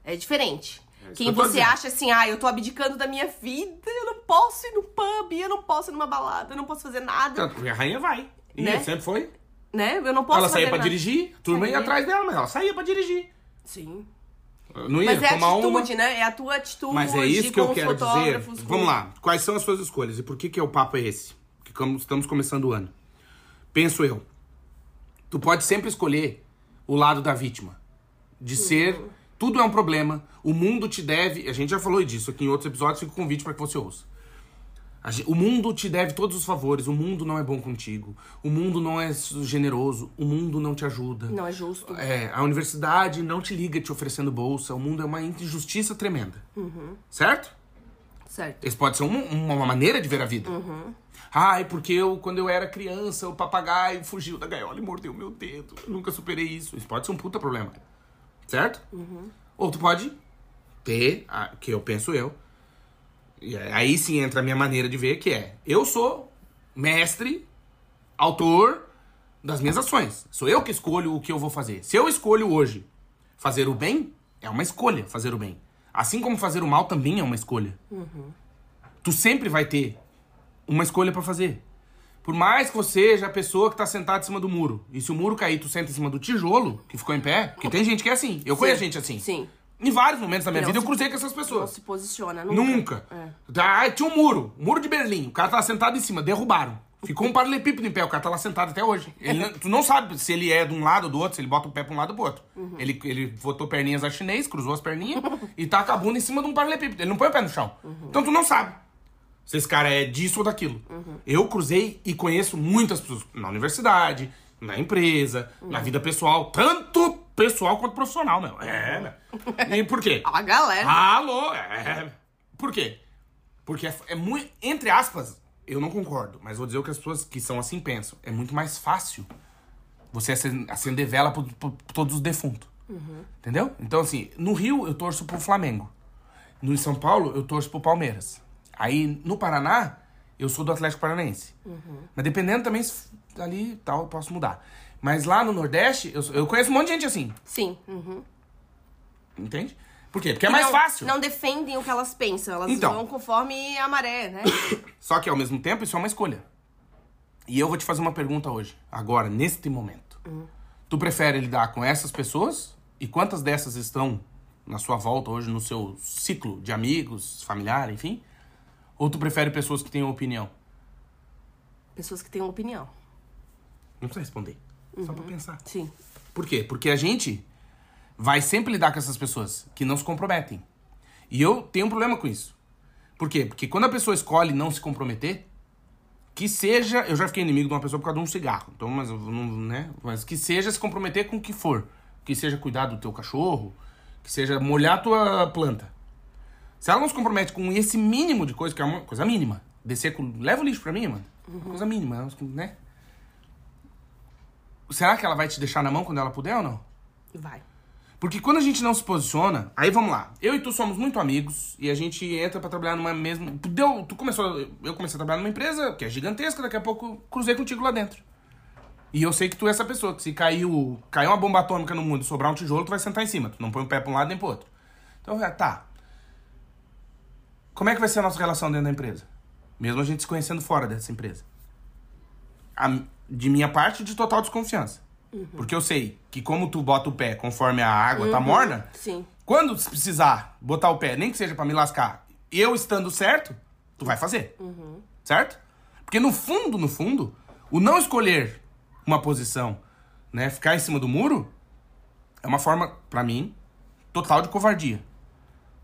é diferente. É quem você acha assim, ah, eu tô abdicando da minha vida, eu não posso ir no pub, eu não posso ir numa balada, eu não posso fazer nada, Tanto que a rainha vai. E Né? sempre foi. né? Eu não posso ela saía pra nada. dirigir, turma ia atrás dela, mas ela saía pra dirigir. Sim. Não ia Mas é a tomar uma. atitude, né? É a tua atitude Mas é isso que eu quero dizer. com- Vamos lá. Quais são as suas escolhas e por que, que é o papo é esse? Que estamos começando o ano. Penso eu. Tu pode sempre escolher o lado da vítima. De ser. Tudo é um problema. O mundo te deve. A gente já falou disso aqui em outros episódios. Fica o convite para que você ouça. O mundo te deve todos os favores. O mundo não é bom contigo. O mundo não é generoso. O mundo não te ajuda. Não é justo. É, a universidade não te liga te oferecendo bolsa. O mundo é uma injustiça tremenda. Certo? Certo. Esse pode ser uma, uma maneira de ver a vida. Ah, é porque eu, quando eu era criança, o papagaio fugiu da gaiola e mordeu meu dedo. Eu nunca superei isso. Isso pode ser um puta problema. Certo? Ou tu pode ter, a- que eu penso eu, e aí sim entra a minha maneira de ver, que é, eu sou mestre, autor das minhas ações. Sou eu que escolho o que eu vou fazer. Se eu escolho hoje fazer o bem, é uma escolha fazer o bem. Assim como fazer o mal também é uma escolha. Tu sempre vai ter uma escolha pra fazer. Por mais que você seja a pessoa que tá sentada em cima do muro, e se o muro cair, tu senta em cima do tijolo que ficou em pé, porque tem gente que é assim. Eu conheço gente assim. Sim. Em vários momentos da minha Não vida eu cruzei com essas Não pessoas. se posiciona nunca. Nunca. É. Ah, tinha um muro, muro de Berlim. O cara tava sentado em cima, derrubaram. Ficou um paralelepípedo em pé, o cara tá lá sentado até hoje. Ele não- tu não sabe se ele é de um lado ou do outro, se ele bota o pé pra um lado ou pro outro. Uhum. Ele, ele botou perninhas a chinês, cruzou as perninhas e tá com a bunda em cima de um paralelepípedo. Ele não põe o pé no chão. Uhum. Então tu não sabe se esse cara é disso ou daquilo. Eu cruzei e conheço muitas pessoas na universidade, na empresa, na vida pessoal, tanto pessoal quanto profissional, meu. É, meu. E por quê? A galera. Alô? É. Por quê? Porque é, é muito. Entre aspas, eu não concordo, mas vou dizer o que as pessoas que são assim pensam. É muito mais fácil você acen- acender vela por, por- por todos os defuntos. Entendeu? Então, assim, no Rio eu torço pro Flamengo. No São Paulo eu torço pro Palmeiras. Aí no Paraná eu sou do Atlético Paranaense. Mas dependendo também, ali tal, eu posso mudar. Mas lá no Nordeste, eu, eu conheço um monte de gente assim. Sim. uhum. Entende? Por quê? Porque é mais não, fácil. Não defendem o que elas pensam. Elas Então. vão conforme a maré, né? Só que ao mesmo tempo isso é uma escolha. E eu vou te fazer uma pergunta hoje, agora, neste momento. Tu prefere lidar com essas pessoas? E quantas dessas estão na sua volta hoje, no seu ciclo de amigos, familiar, enfim? Ou tu prefere pessoas que tenham opinião? Pessoas que uma opinião. Não precisa responder. Só pra pensar. Sim. Por quê? Porque a gente vai sempre lidar com essas pessoas que não se comprometem. E eu tenho um problema com isso. Por quê? Porque quando a pessoa escolhe não se comprometer, que seja. Eu já fiquei inimigo de uma pessoa por causa de um cigarro. Então, mas eu não, né? Mas que seja se comprometer com o que for. Que seja cuidar do teu cachorro, que seja molhar a tua planta. Se ela não se compromete com esse mínimo de coisa, que é uma coisa mínima, descer com. Leva o lixo pra mim, mano. Uma coisa mínima, né? Será que ela vai te deixar na mão quando ela puder ou não? Vai. Porque quando a gente não se posiciona, aí vamos lá. Eu e tu somos muito amigos e a gente entra pra trabalhar numa mesma. Deu, tu começou, eu comecei a trabalhar numa empresa que é gigantesca, daqui a pouco eu cruzei contigo lá dentro. E eu sei que tu é essa pessoa, que se caiu, caiu uma bomba atômica no mundo e sobrar um tijolo, tu vai sentar em cima. Tu não põe o pé pra um lado nem pro outro. Então, é, tá. Como é que vai ser a nossa relação dentro da empresa? Mesmo a gente se conhecendo fora dessa empresa. A- de minha parte, de total desconfiança. Porque eu sei que como tu bota o pé conforme a água tá morna, Sim. quando precisar botar o pé, nem que seja pra me lascar, eu estando certo, tu vai fazer. certo? Porque no fundo, no fundo, o não escolher uma posição, né, ficar em cima do muro, é uma forma, pra mim, total de covardia.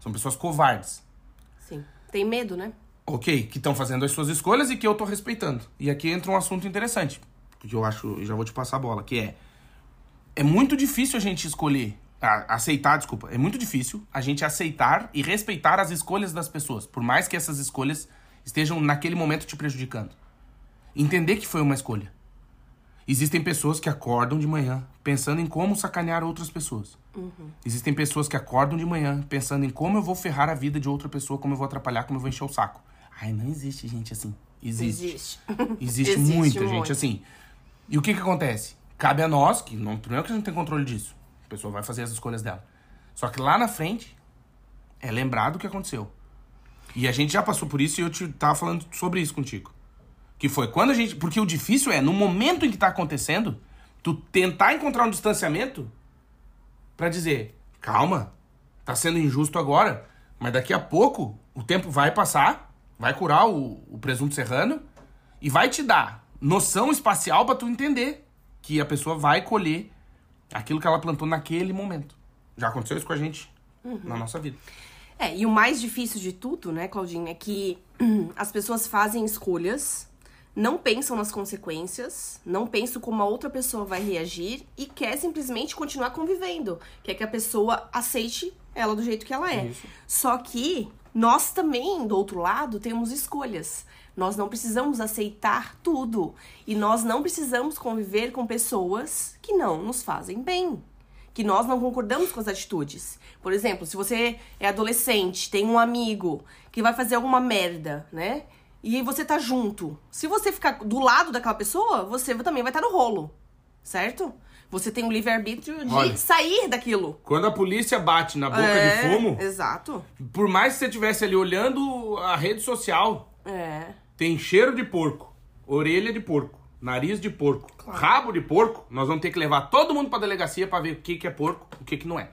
São pessoas covardes. Tem medo, né? Ok, que estão fazendo as suas escolhas e que eu tô respeitando. E aqui entra um assunto interessante, que eu acho, já vou te passar a bola, que é é muito difícil a gente escolher, a- aceitar, desculpa, é muito difícil a gente aceitar e respeitar as escolhas das pessoas, por mais que essas escolhas estejam naquele momento te prejudicando. Entender que foi uma escolha. Existem pessoas que acordam de manhã pensando em como sacanear outras pessoas. Existem pessoas que acordam de manhã pensando em como eu vou ferrar a vida de outra pessoa, como eu vou atrapalhar, como eu vou encher o saco. Ai, não existe gente assim. Existe. Existe. Existe, Existe muita muito. gente assim. E o que que acontece? Cabe a nós, que não, primeiro que a gente não tem controle disso. A pessoa vai fazer as escolhas dela. Só que lá na frente, é lembrar do que aconteceu. E a gente já passou por isso e eu te tava falando sobre isso contigo. Que foi quando a gente. Porque o difícil é, no momento em que tá acontecendo, tu tentar encontrar um distanciamento pra dizer, calma, tá sendo injusto agora, mas daqui a pouco o tempo vai passar, vai curar o, o presunto serrano e vai te dar noção espacial pra tu entender que a pessoa vai colher aquilo que ela plantou naquele momento. Já aconteceu isso com a gente na nossa vida. É, e o mais difícil de tudo, né, Claudinha, é que as pessoas fazem escolhas, não pensam nas consequências, não pensam como a outra pessoa vai reagir e quer simplesmente continuar convivendo. Quer que a pessoa aceite ela do jeito que ela é. Isso. Só que nós também, do outro lado, temos escolhas. Nós não precisamos aceitar tudo. E nós não precisamos conviver com pessoas que não nos fazem bem que nós não concordamos com as atitudes. Por exemplo, se você é adolescente, tem um amigo que vai fazer alguma merda, né? E aí você tá junto. Se você ficar do lado daquela pessoa, você também vai estar no rolo, certo? Você tem o livre-arbítrio de Olha. sair daquilo. Quando a polícia bate na boca é, de fumo, Exato. por mais que você estivesse ali olhando a rede social, É. tem cheiro de porco, orelha de porco, nariz de porco, rabo de porco, nós vamos ter que levar todo mundo pra delegacia pra ver o que, que é porco e o que, que não é.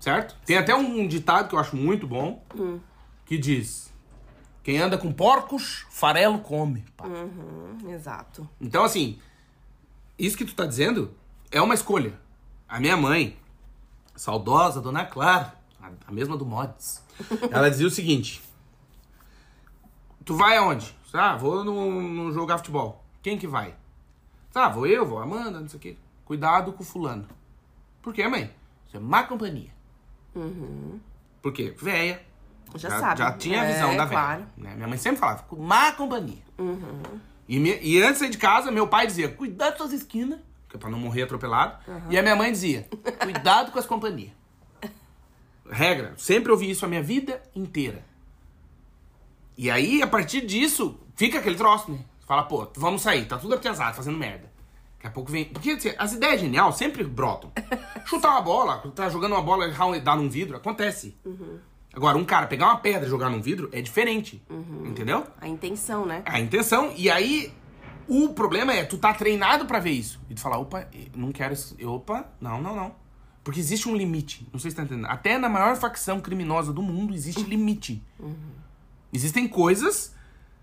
Certo? Tem até um ditado que eu acho muito bom, que diz: Quem anda com porcos, farelo come. pá." Hum, exato. Então, assim, isso que tu tá dizendo é uma escolha. A minha mãe, saudosa Dona Clara, a- mesma do Mods, ela dizia o seguinte: Tu vai aonde? Ah, vou no jogar futebol. Quem que vai? Ah, vou eu, vou a Amanda, não sei o quê. Cuidado com o fulano. Por quê, mãe? Isso é má companhia. Por quê? Véia. Já sabe. Já tinha a É, visão da véia. claro. né? Minha mãe sempre falava, má companhia. E, me- e antes de sair de casa, meu pai dizia, cuidado com suas esquinas, que é pra não morrer atropelado. E a minha mãe dizia, cuidado com as companhias. Regra, sempre ouvi isso a minha vida inteira. E aí, a partir disso, fica aquele troço, né? Fala, pô, vamos sair, tá tudo atrasado, fazendo merda. Daqui a pouco vem. Porque assim, as ideias genial sempre brotam. Chutar uma bola, tá jogando uma bola um- dar num vidro, acontece. Agora, um cara pegar uma pedra e jogar num vidro é diferente. Entendeu? A intenção, né? A intenção. E aí, o problema é, tu tá treinado pra ver isso. E tu fala, opa, não quero isso. Opa, não, não, não. Porque existe um limite. Não sei se tá entendendo. Até na maior facção criminosa do mundo existe limite. Existem coisas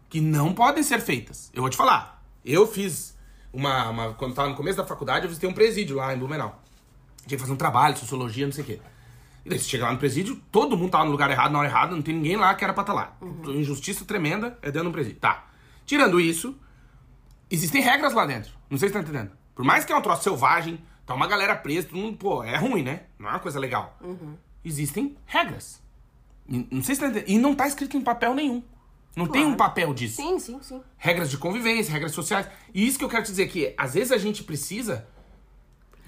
que não podem ser feitas. Eu vou te falar. Eu fiz uma. uma quando tava no começo da faculdade, eu visitei um presídio lá em Blumenau. Tinha que fazer um trabalho, sociologia, não sei o quê. E daí você chega lá no presídio, todo mundo tava no lugar errado, na hora errada, não tem ninguém lá que era pra estar lá. Injustiça tremenda é dentro do presídio. Tá. Tirando isso, existem regras lá dentro. Não sei se tá entendendo. Por mais que é um troço selvagem, tá uma galera presa, todo mundo, pô, é ruim, né? Não é uma coisa legal. Existem regras. E- Não sei se tá entendendo. E não tá escrito em papel nenhum. Não tem um Claro. papel disso. Sim, sim, sim. Regras de convivência, regras sociais. E isso que eu quero te dizer que às vezes a gente precisa.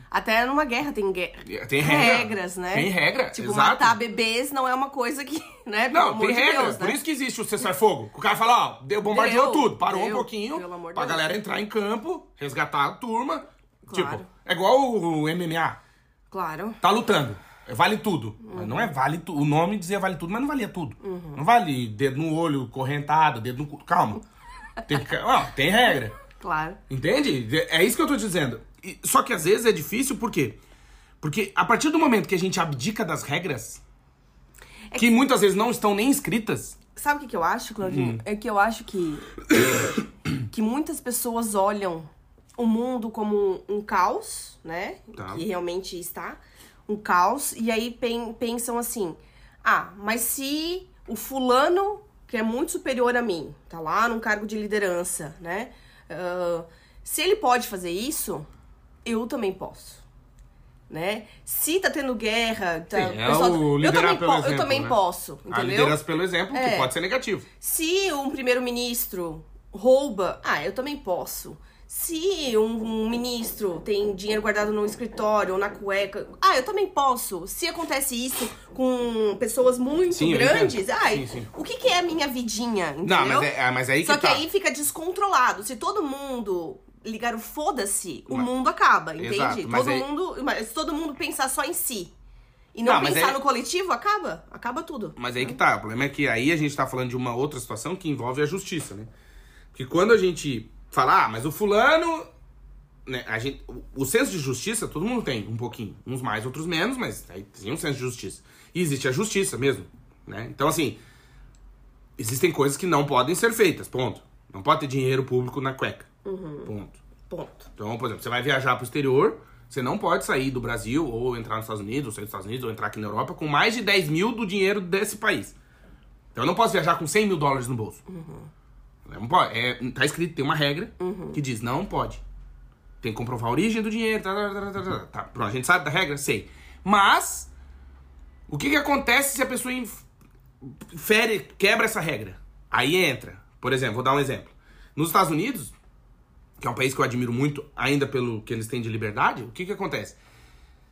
Até numa guerra tem, guerra, Tem regra. regras, né? Tem regra, Tipo, exato. matar bebês não é uma coisa que, né? pelo Não, tem de regra. Deus, Por né? isso que existe o cessar-fogo. O cara fala, ó, deu, bombardeou Deu, tudo. Parou um deu, pouquinho pelo amor de pra Deus. galera entrar em campo, resgatar a turma. Claro. Tipo, é igual o MMA. Claro. Tá lutando. Vale tudo. Mas não é vale tudo. O nome dizia vale tudo, mas não valia tudo. Uhum. Não vale dedo no olho, correntada, dedo no cu. Calma. Tem, que- ó, tem regra. Claro. Entende? É isso que eu tô dizendo. Só que às vezes é difícil, por quê? Porque a partir do momento que a gente abdica das regras, É que muitas vezes não estão nem escritas, Sabe o que, que eu acho, Claudinho? Hum. É que eu acho que. que muitas pessoas olham o mundo como um caos, né? Tá. Que realmente está um caos. E aí pen- pensam assim: ah, mas se o fulano, que é muito superior a mim, tá lá num cargo de liderança, né? Ah, se ele pode fazer isso, eu também posso. Né? Se tá tendo guerra, tá, Sim, é pessoal- o eu também, pelo po- eu exemplo, também né? posso, A entendeu? liderança pelo exemplo, que É. pode ser negativo. Se um primeiro-ministro rouba, ah, eu também posso. Se um, um ministro tem dinheiro guardado no escritório ou na cueca, ah, eu também posso. Se acontece isso com pessoas muito Sim, grandes, ai, Sim, sim. o que, que é a minha vidinha? Entendeu? Não, mas, é, é- mas aí que Só que tá. aí fica descontrolado. Se todo mundo ligar o foda-se, o Mas- mundo acaba, entende? Exato, todo aí- mundo, se todo mundo pensar só em si e não, Não, pensar aí- no coletivo, acaba, acaba tudo. Mas aí que tá. O problema é que aí a gente tá falando de uma outra situação que envolve a justiça, né? Porque quando a gente fala, ah, mas o fulano. Né, a gente, o, o senso de justiça todo mundo tem, um pouquinho. Uns mais, outros menos, mas aí tem um senso de justiça. E existe a justiça mesmo. Né? Então, assim, existem coisas que não podem ser feitas, ponto. Não pode ter dinheiro público na cueca. Ponto. Ponto. Então, por exemplo, você vai viajar pro exterior, você não pode sair do Brasil, ou entrar nos Estados Unidos, ou sair dos Estados Unidos, ou entrar aqui na Europa com mais de 10 mil do dinheiro desse país. Então eu não posso viajar com 100 mil dólares no bolso. Não pode. É, tá escrito, tem uma regra que diz, não pode. Tem que comprovar a origem do dinheiro. Tá, tá, tá, tá, tá, tá. Pronto, a gente sabe da regra? Sei. Mas, o que que acontece se a pessoa fere, quebra essa regra? Aí entra. Por exemplo, vou dar um exemplo. Nos Estados Unidos, que é um país que eu admiro muito, ainda pelo que eles têm de liberdade, o que que acontece?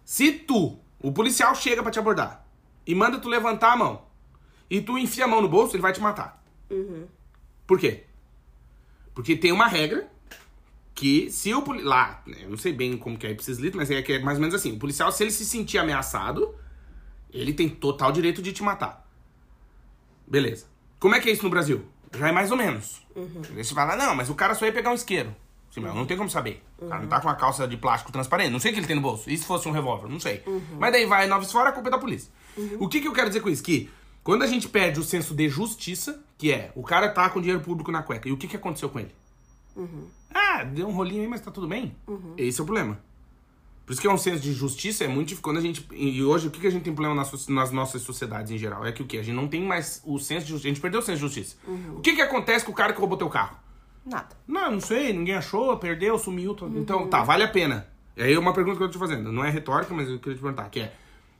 Se tu, o policial chega pra te abordar e manda tu levantar a mão, e tu enfia a mão no bolso, ele vai te matar. Por quê? Porque tem uma regra que se o lá, né, eu não sei bem como que é ipsis litteris, mas é que é mais ou menos assim, o policial se ele se sentir ameaçado, ele tem total direito de te matar. Beleza. Como é que é isso no Brasil? Já é mais ou menos. Aí você fala, não, mas o cara só ia pegar um isqueiro. Sim, mas não tem como saber. O cara não tá com uma calça de plástico transparente. Não sei o que ele tem no bolso. E se fosse um revólver? Não sei. Mas daí vai nove fora, a culpa é da polícia. O que, que eu quero dizer com isso? Que quando a gente perde o senso de justiça, que é, o cara tá com dinheiro público na cueca, e o que, que aconteceu com ele? Ah, deu um rolinho aí, mas tá tudo bem. Esse é o problema. Por isso que é um senso de justiça, é muito difícil. Quando a gente. E hoje, o que, que a gente tem problema nas, nas nossas sociedades em geral? É que o quê? A gente não tem mais o senso de justiça. A gente perdeu o senso de justiça. O que, que acontece com o cara que roubou teu carro? Nada. Não, não sei, ninguém achou, perdeu, sumiu. tô- Então, tá, vale a pena. E aí uma pergunta que eu tô te fazendo, não é retórica, mas eu queria te perguntar, que é,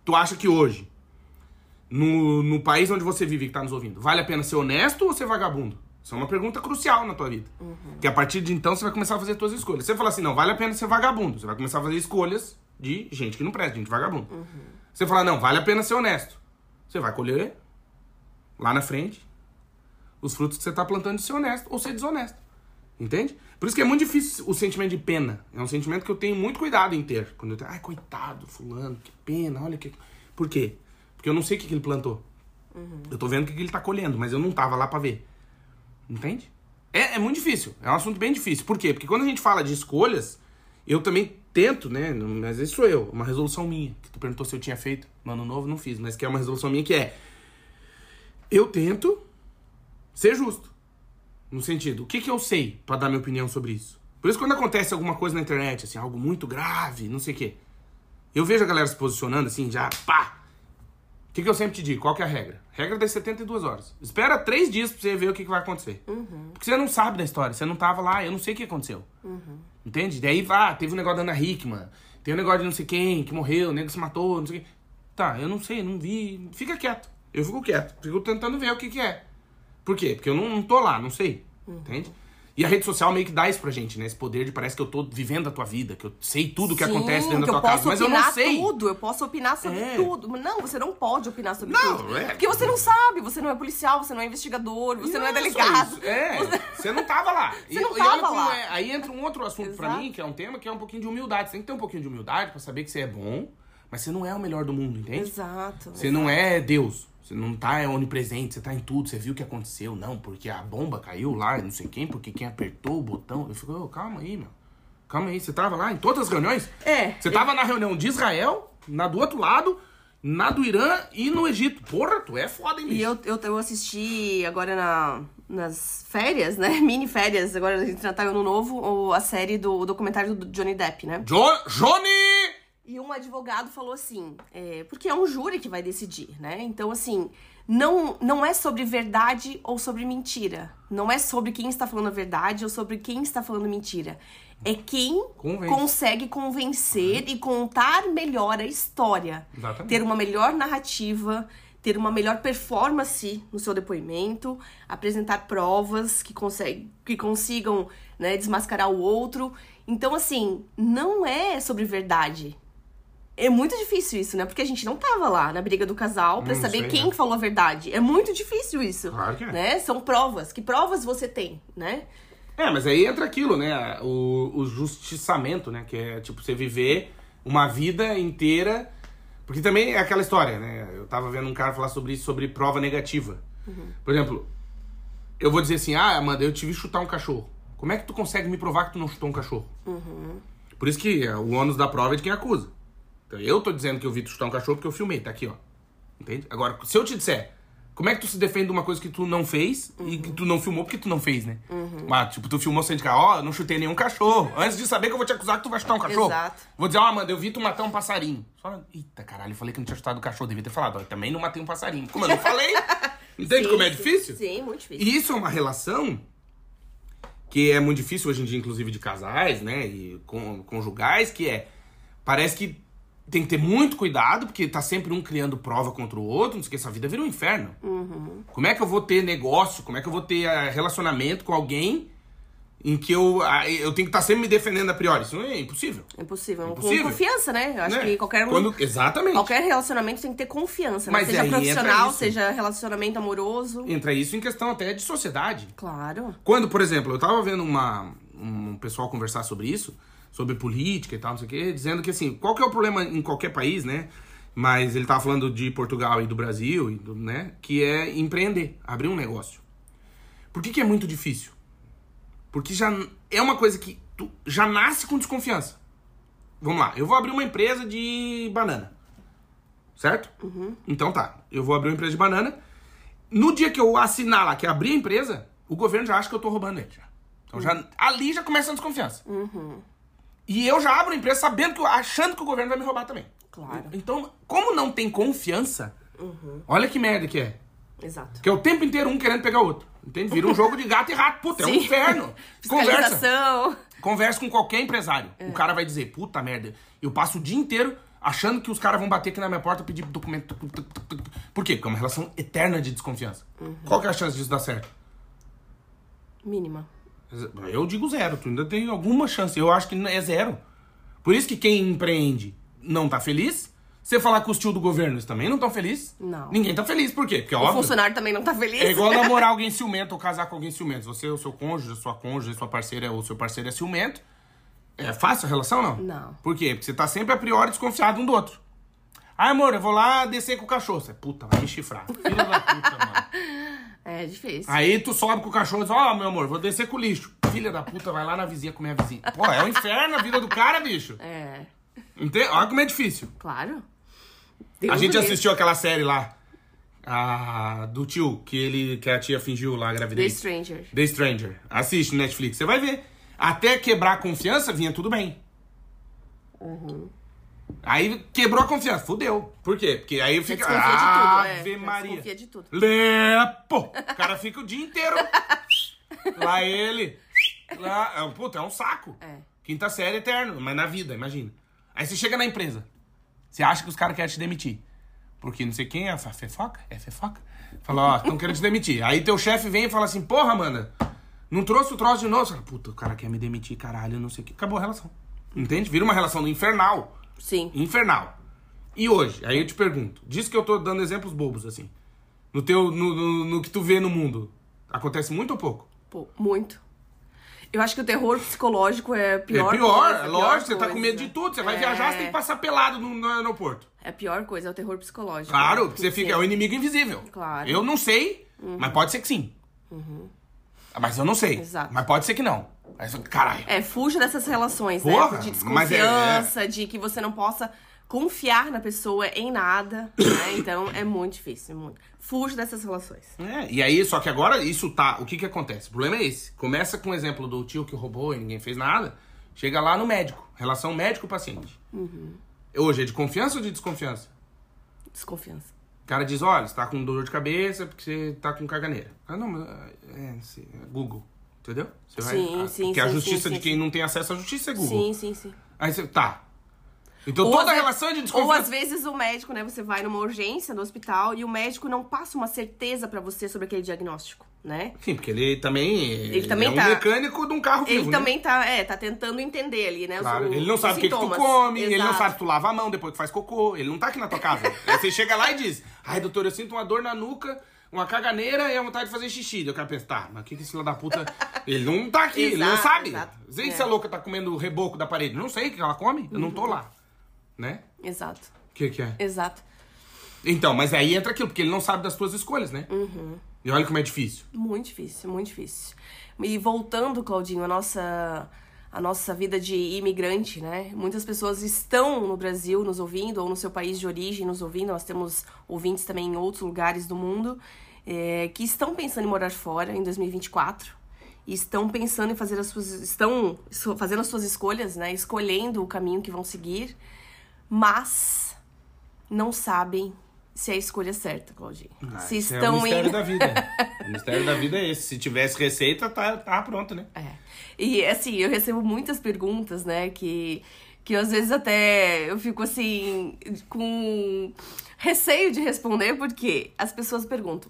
tu acha que hoje, no, no país onde você vive, que tá nos ouvindo, vale a pena ser honesto ou ser vagabundo? Isso é uma pergunta crucial na tua vida. Que a partir de então você vai começar a fazer suas escolhas. Você fala assim, não, vale a pena ser vagabundo. Você vai começar a fazer escolhas de gente que não presta, gente vagabundo. Você fala, não, vale a pena ser honesto. Você vai colher lá na frente os frutos que você tá plantando de ser honesto ou ser desonesto. Entende? Por isso que é muito difícil o sentimento de pena. É um sentimento que eu tenho muito cuidado em ter. Quando eu tenho, ai, coitado, fulano, que pena, olha que. Por quê? Porque eu não sei o que, que ele plantou. Eu tô vendo o que, que ele tá colhendo, mas eu não tava lá pra ver. Entende? É, é muito difícil. É um assunto bem difícil. Por quê? Porque quando a gente fala de escolhas, eu também tento, né? Mas isso sou eu. Uma resolução minha. Que tu perguntou se eu tinha feito no ano novo, não fiz. Mas que é uma resolução minha que é. Eu tento ser justo. No sentido, o que, que eu sei pra dar minha opinião sobre isso? Por isso, quando acontece alguma coisa na internet, assim, algo muito grave, não sei o quê, eu vejo a galera se posicionando assim, já, pá! O que, que eu sempre te digo? Qual que é a regra? Regra das 72 horas. Espera três dias pra você ver o que, que vai acontecer. Porque você não sabe da história, você não tava lá, eu não sei o que aconteceu. Entende? Daí, vá, teve um negócio da Ana Hickman, tem um negócio de não sei quem, que morreu, o nego se matou, não sei o quê. Tá, eu não sei, não vi. Fica quieto. Eu fico quieto. Fico tentando ver o que, que é. Por quê? Porque eu não, não tô lá, não sei. Entende? E a rede social meio que dá isso pra gente, né? Esse poder de parece que eu tô vivendo a tua vida, que eu sei tudo o que acontece dentro que da eu tua casa, mas eu não opinar sei. tudo, eu posso opinar sobre É. tudo. Não, você não pode opinar sobre Não, tudo. é. Porque você não sabe, você não é policial, você não é investigador, você não, é delegado. É, Você- você não tava lá. Você não olha tava lá. é. Aí entra um outro assunto pra Exato. mim, que é um tema que é um pouquinho de humildade. Você tem que ter um pouquinho de humildade pra saber que você é bom, mas você não é o melhor do mundo, entende? Exato. Você não é Deus. Você não tá onipresente, você tá em tudo, você viu o que aconteceu. Não, porque a bomba caiu lá, não sei quem, porque quem apertou o botão. Eu fico, ô, calma aí, meu. Calma aí, você tava lá em todas as reuniões? É. Você tava na reunião de Israel, na do outro lado, na do Irã e no Egito. Porra, tu é foda, hein, bicho? E eu, eu, eu assisti agora na, nas férias, né? Mini férias, agora a gente tá no novo, o- a série do documentário do Johnny Depp, né? Jo Johnny! E um advogado falou assim, é, porque é um júri que vai decidir, né? Então, assim, não, não é sobre verdade ou sobre mentira. Não é sobre quem está falando a verdade ou sobre quem está falando mentira. É quem Convence. consegue convencer e contar melhor a história. Exatamente. Ter uma melhor narrativa, ter uma melhor performance no seu depoimento, apresentar provas que, consegue, que consigam né, desmascarar o outro. Então, assim, não é sobre verdade. É muito difícil isso, né? Porque a gente não tava lá na briga do casal pra Hum, saber sei, quem né? falou a verdade. É muito difícil isso. Claro que é. Né? São provas. Que provas você tem, né? É, mas aí entra aquilo, né? O, o justiçamento, né? Que é tipo você viver uma vida inteira. Porque também é aquela história, né? Eu tava vendo um cara falar sobre isso, sobre prova negativa. Por exemplo, eu vou dizer assim: ah, Amanda, eu tive que chutar um cachorro. Como é que tu consegue me provar que tu não chutou um cachorro? Por isso que é, o ônus da prova é de quem acusa. Então eu tô dizendo que eu vi tu chutar um cachorro porque eu filmei, tá aqui, ó. Entende? Agora, se eu te disser, como é que tu se defende de uma coisa que tu não fez e que tu não filmou porque tu não fez, né? Mas, tipo, tu filmou sem indicar, ó, eu não chutei nenhum cachorro. Antes de saber que eu vou te acusar que tu vai chutar um cachorro. Exato. Vou dizer, ó, Amanda, eu vi tu matar um passarinho. Só, eita, caralho, eu falei que não tinha chutado o cachorro, devia ter falado. Ó, eu também não matei um passarinho. Como eu não falei? Entende Sim, como é sim. difícil? Sim, muito difícil. E isso é uma relação que é muito difícil hoje em dia, inclusive de casais, né? E con- conjugais, que é. Parece que tem que ter muito cuidado, porque tá sempre um criando prova contra o outro, não sei o que, essa vida vira um inferno. Como é que eu vou ter negócio? Como é que eu vou ter ah, relacionamento com alguém em que eu, ah, eu tenho que estar sempre me defendendo a priori? Isso é impossível. É impossível. Impossível. Com confiança, né? Eu acho né? que qualquer. Quando, exatamente. Qualquer relacionamento tem que ter confiança, né? Mas seja profissional, seja relacionamento amoroso. Entra isso em questão até de sociedade. Claro. Quando, por exemplo, eu tava vendo uma, um pessoal conversar sobre isso, sobre política e tal, não sei o quê, dizendo que assim, qual que é o problema em qualquer país, né? Mas ele tava falando de Portugal e do Brasil, e do, né? Que é empreender, abrir um negócio. Por que, que é muito difícil? Porque já é uma coisa que tu já nasce com desconfiança. Vamos lá, eu vou abrir uma empresa de banana. Certo? Então tá, eu vou abrir uma empresa de banana. No dia que eu assinar lá, que abrir a empresa, o governo já acha que eu tô roubando ele. Já. Então já, ali já começa a desconfiança. E eu já abro a empresa sabendo que, achando que o governo vai me roubar também. Claro. Então, como não tem confiança, olha que merda que é. Exato. Que é o tempo inteiro um querendo pegar o outro. Entende? Vira um jogo de gato e rato. Puta, é um Sim. inferno. Conversa. Conversa com qualquer empresário. O cara vai dizer, puta merda, eu passo o dia inteiro achando que os caras vão bater aqui na minha porta e pedir documento. Por quê? Porque é uma relação eterna de desconfiança. Qual que é a chance disso dar certo? Mínima. Eu digo zero, tu ainda tem alguma chance. Eu acho que é zero. Por isso que quem empreende não tá feliz. Você falar com os tio do governo, eles também não estão felizes. Não. Ninguém tá feliz. Por quê? Porque, O óbvio, funcionário também não tá feliz. é igual namorar alguém ciumento ou casar com alguém ciumento. Você, o seu cônjuge, a sua cônjuge, sua parceira ou seu parceiro é ciumento. É fácil a relação, não? Não. Por quê? Porque você tá sempre a priori desconfiado um do outro. Ah, amor, eu vou lá descer com o cachorro. Você, puta, vai me chifrar. Filha da puta, mano. É difícil. Aí tu sobe com o cachorro e diz, ó, meu amor, vou descer com o lixo. Filha da puta, vai lá na vizinha comer a vizinha. Pô, é o inferno a vida do cara, bicho. É, Entende? Olha como é difícil. claro. A Deus gente me livre. assistiu aquela série lá, a, do tio, que ele que a tia fingiu lá a The gravidez. Stranger. The Stranger. Assiste no Netflix, você vai ver. Até quebrar a confiança, vinha tudo bem. Aí quebrou a confiança, fudeu. Por quê? Porque aí fica. desconfia de tudo, é. Ave Você Maria. Desconfia de tudo. Lepo! O cara fica o dia inteiro. lá ele. Lá, é, um- puta, é um saco. É. Quinta série eterno, mas na vida, imagina. Aí você chega na empresa. Você acha que os caras querem te demitir. Porque não sei quem é, fa- fefoca? É fefoca? Fala, ó, estão querendo te demitir. Aí teu chefe vem e fala assim, porra, Amanda, não trouxe o troço de novo? Você fala, puta, o cara quer me demitir, caralho, não sei o que. Acabou a relação. Entende? Vira uma relação infernal. Sim. Infernal. E hoje, aí eu te pergunto, diz que eu tô dando exemplos bobos, assim. No teu, no, no, no que tu vê no mundo, acontece muito ou pouco? Pô, muito. Eu acho que o terror psicológico é a pior é pior, coisa, é lógico, pior você tá com medo de tudo. Você vai É. viajar, você tem que passar pelado no, no aeroporto. É a pior coisa, é o terror psicológico. Claro, porque você fica, é o inimigo invisível. Claro. Eu não sei, mas pode ser que sim. Mas eu não sei. Exato. Mas pode ser que não. Mas, caralho. É, fuja dessas relações, Porra, né? De mas é- desconfiança, de que você não possa confiar na pessoa em nada, né? Então é muito difícil, muito. Fujo dessas relações. É, e aí, só que agora isso tá. O que que acontece? O problema é esse. Começa com o exemplo do tio que roubou e ninguém fez nada. Chega lá no médico. Relação médico-paciente. Hoje é de confiança ou de desconfiança? Desconfiança. O cara diz, olha, você tá com dor de cabeça porque você tá com caganeira. Ah, não, mas é, é Google. Entendeu? Você Sim, ah, sim, Porque a sim, justiça sim, de quem não tem acesso à justiça é Google. Sim, sim, sim. Aí você, tá. Então Ou toda ve- relação é de Ou desconfiança. às vezes o médico, né? Você vai numa urgência no hospital e o médico não passa uma certeza pra você sobre aquele diagnóstico, né? Sim, porque ele também, ele também é um tá- mecânico de um carro Ele vivo, né? também tá, é, tá tentando entender ali, né? os- Claro, o- ele não os sabe o que, que tu come, ele não Exato. sabe se tu lava a mão depois que faz cocô, ele não tá aqui na tua casa. Aí você chega lá e diz, ai doutor, eu sinto uma dor na nuca, uma caganeira e a vontade de fazer xixi. Daí o cara pensa, tá, mas o que que esse filho da puta... Ele não tá aqui, ele não sabe. exato. Às vezes É. essa louca tá comendo o reboco da parede, não sei o que ela come, eu não tô lá. Né? Exato, O que que é? exato. Então, mas aí entra aquilo, porque ele não sabe das tuas escolhas, né? Uhum. E olha como é difícil. Muito difícil, muito difícil. E voltando, Claudinho, a nossa, a nossa vida de imigrante, né? Muitas pessoas estão no Brasil nos ouvindo, ou no seu país de origem nos ouvindo. Nós temos ouvintes também em outros lugares do mundo é, que estão pensando em morar fora em 2024. E estão pensando em fazer as suas. estão fazendo as suas escolhas, né? Escolhendo o caminho que vão seguir, mas não sabem se é a escolha certa, Claudinho. Ah, se estão é o mistério em. da vida. o mistério da vida é esse. Se tivesse receita, tá, tá pronto, né? É. E assim, eu recebo muitas perguntas, né, que, que às vezes até eu fico assim, com receio de responder, porque as pessoas perguntam.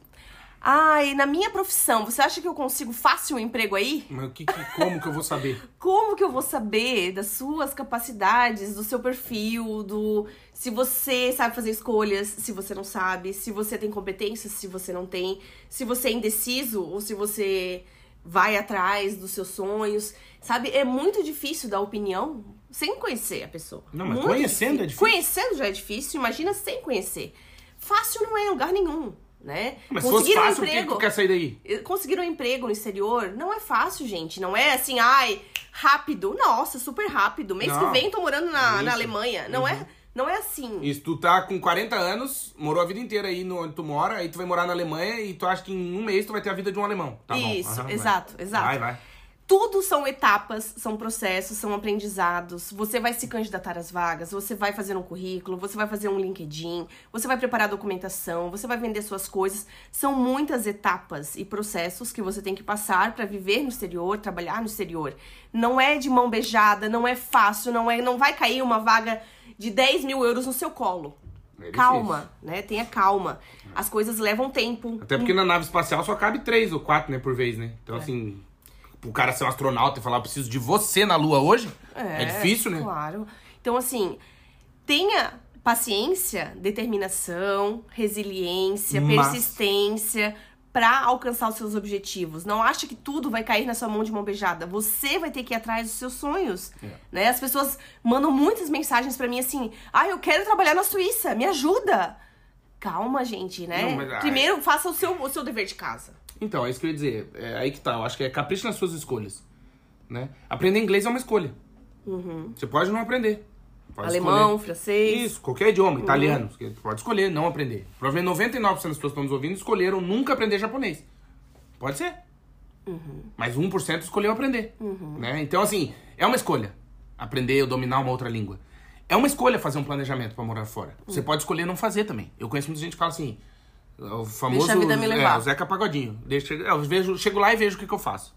Ai, na minha profissão, você acha que eu consigo fácil um emprego aí? Mas o que, que- como que eu vou saber? Como que eu vou saber das suas capacidades, do seu perfil, do se você sabe fazer escolhas, se você não sabe, se você tem competências, se você não tem, se você é indeciso ou se você vai atrás dos seus sonhos, sabe? É muito difícil dar opinião sem conhecer a pessoa. Não, mas Muito conhecendo é difícil. Conhecendo já é difícil, imagina sem conhecer. Fácil não é em lugar nenhum, né? Mas se fosse Conseguir um fácil, por que emprego- tu quer sair daí? Conseguir um emprego no exterior não é fácil, gente. Não é assim, ai, rápido. Nossa, super rápido. Mês Não. que vem tô morando na, Isso. Uhum. na Alemanha. Não, é, não é assim. Se tu tá com 40 anos, morou a vida inteira aí no, onde tu mora, aí tu vai morar na Alemanha e tu acha que em um mês tu vai ter a vida de um alemão. Tá bom. Isso, Aham, vai. exato, exato. Vai, vai. Tudo são etapas, são processos, são aprendizados. Você vai se candidatar às vagas, você vai fazer um currículo, você vai fazer um LinkedIn, você vai preparar documentação, você vai vender suas coisas. São muitas etapas e processos que você tem que passar para viver no exterior, trabalhar no exterior. Não é de mão beijada, não é fácil, não é, não vai cair uma vaga de 10 mil euros no seu colo. É calma, né? Tenha calma. As coisas levam tempo. Até porque na nave espacial só cabe três ou quatro, né, por vez, né? É. Então, assim, o cara ser um astronauta e falar, preciso de você na Lua hoje, é, difícil, né? Claro. Então, assim, tenha paciência, determinação, resiliência, Mas- persistência pra alcançar os seus objetivos. Não acha que tudo vai cair na sua mão de mão beijada. Você vai ter que ir atrás dos seus sonhos. É. Né? As pessoas mandam muitas mensagens pra mim assim: "Ah, eu quero trabalhar na Suíça, me ajuda". Calma, gente, né? Não, mas, ai- Primeiro faça o seu, o seu dever de casa. Então, é isso que eu ia dizer. É aí que tá. Eu acho que é capricho nas suas escolhas. Né? Aprender inglês é uma escolha. Você pode não aprender. Pode Uhum. Alemão, escolher. francês. Isso, qualquer idioma, italiano. Você pode escolher não aprender. Provavelmente 99% das pessoas que estão nos ouvindo escolheram nunca aprender japonês. Pode ser. Uhum. Mas 1% escolheu aprender. Né? Então, assim, é uma escolha. Aprender ou dominar uma outra língua. É uma escolha fazer um planejamento pra morar fora. Você Uhum. pode escolher não fazer também. Eu conheço muita gente que fala assim. O famoso. Deixa a vida me é, levar. o Zeca Pagodinho. Deixa, eu vejo, chego lá e vejo o que, que eu faço.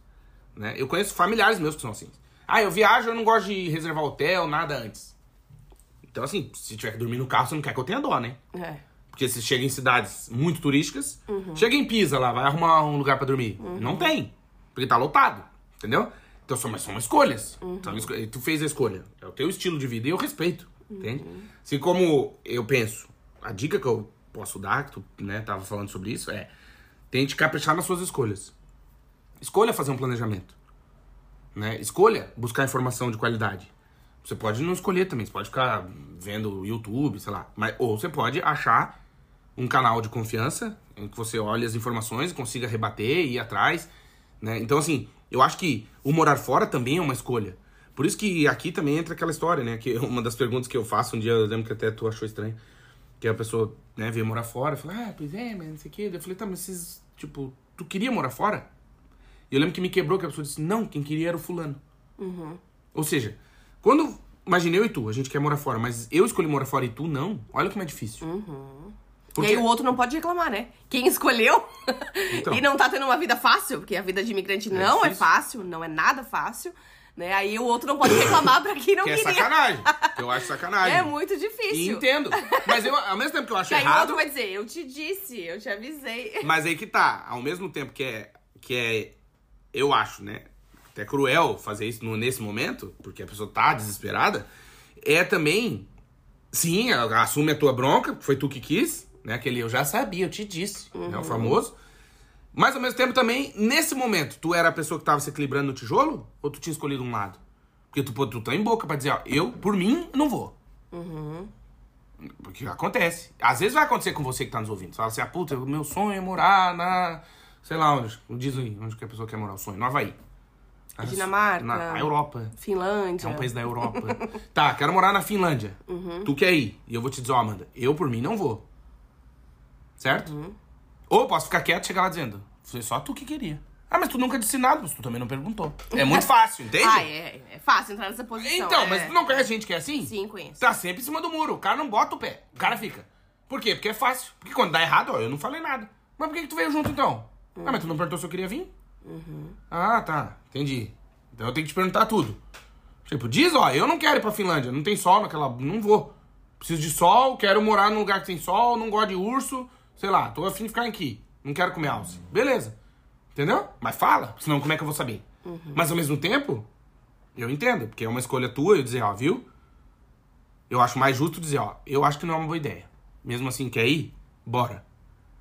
Né? Eu conheço familiares meus que são assim. Ah, eu viajo, eu não gosto de reservar hotel, nada antes. Então, assim, se tiver que dormir no carro, você não quer que eu tenha dó, né? É. Porque você chega em cidades muito turísticas, Uhum. chega em Pisa lá, vai arrumar um lugar pra dormir. Não tem. Porque tá lotado. Entendeu? Então, são, mas são escolhas. Uhum. Esco- Tu fez a escolha. É o teu estilo de vida e eu respeito. Entende? Assim como eu penso, a dica que eu posso dar, que tu né, tava falando sobre isso, é tente caprichar nas suas escolhas. Escolha fazer um planejamento. Né? Escolha buscar informação de qualidade. Você pode não escolher também, você pode ficar vendo YouTube, sei lá. Mas, ou você pode achar um canal de confiança em que você olhe as informações e consiga rebater e ir atrás. Né? Então, assim, eu acho que o morar fora também é uma escolha. Por isso que aqui também entra aquela história, né? Que uma das perguntas que eu faço um dia, eu lembro que até tu achou estranho. Que a pessoa, né, veio morar fora, fala, ah, pois é, mas não sei o quê. Eu falei, tá, mas vocês, tipo, tu queria morar fora? E eu lembro que me quebrou que a pessoa disse, não, quem queria era o fulano. Ou seja, quando. Imagina eu e tu, a gente quer morar fora, mas eu escolhi morar fora e tu não, olha como é difícil. Porque- E aí o outro não pode reclamar, né? Quem escolheu Então. e não tá tendo uma vida fácil, porque a vida de imigrante não é difícil. fácil, não é nada fácil, né? Aí o outro não pode reclamar pra quem não que é queria. sacanagem. que eu acho sacanagem. É muito E difícil. entendo. Mas eu, ao mesmo tempo que eu acho Que aí o errado. outro vai dizer, eu te disse, eu te avisei. Mas aí que tá, ao mesmo tempo que é, que é, eu acho, né, até cruel fazer isso no- nesse momento, porque a pessoa tá desesperada, é também, sim, assume a tua bronca, foi tu que quis, né, aquele eu já sabia, eu te disse, né, o famoso. Mas ao mesmo tempo também, nesse momento, tu era a pessoa que tava se equilibrando no tijolo, ou tu tinha escolhido um lado? Porque tu, tu tá em boca pra dizer, ó, eu, por mim, não vou. Porque acontece. Às vezes vai acontecer com você que tá nos ouvindo. Você fala assim, ah, puta, o meu sonho é morar na. Sei lá onde. Diz aí, onde que a pessoa quer morar o sonho? No Havaí. Na- Dinamarca. Na na Europa. Finlândia. É um país da Europa. tá, quero morar na Finlândia. Tu quer ir? E eu vou te dizer, ó, Amanda, eu por mim não vou. Certo? Ou posso ficar quieto e chegar lá dizendo, foi só tu que queria. Ah, mas tu nunca disse nada, mas tu também não perguntou. É muito fácil, entende? Ah, é, é fácil entrar nessa posição. Então, é. mas tu não conhece gente que é assim? Sim, conheço. Tá sempre em cima do muro. O cara não bota o pé. O cara fica. Por quê? Porque é fácil. Porque quando dá errado, ó, eu não falei nada. Mas por que, que tu veio junto então? Ah, mas tu não perguntou se eu queria vir? Ah, tá. Entendi. Então eu tenho que te perguntar tudo. Tipo, diz, ó, eu não quero ir pra Finlândia. Não tem sol naquela. Não vou. Preciso de sol, quero morar num lugar que tem sol, não gosto de urso. Sei lá, tô afim de ficar aqui. Não quero comer alce. Beleza. Entendeu? Mas fala, senão como é que eu vou saber? Mas ao mesmo tempo, eu entendo, porque é uma escolha tua eu dizer, ó, viu? Eu acho mais justo dizer, ó, eu acho que não é uma boa ideia. Mesmo assim, quer ir? Bora.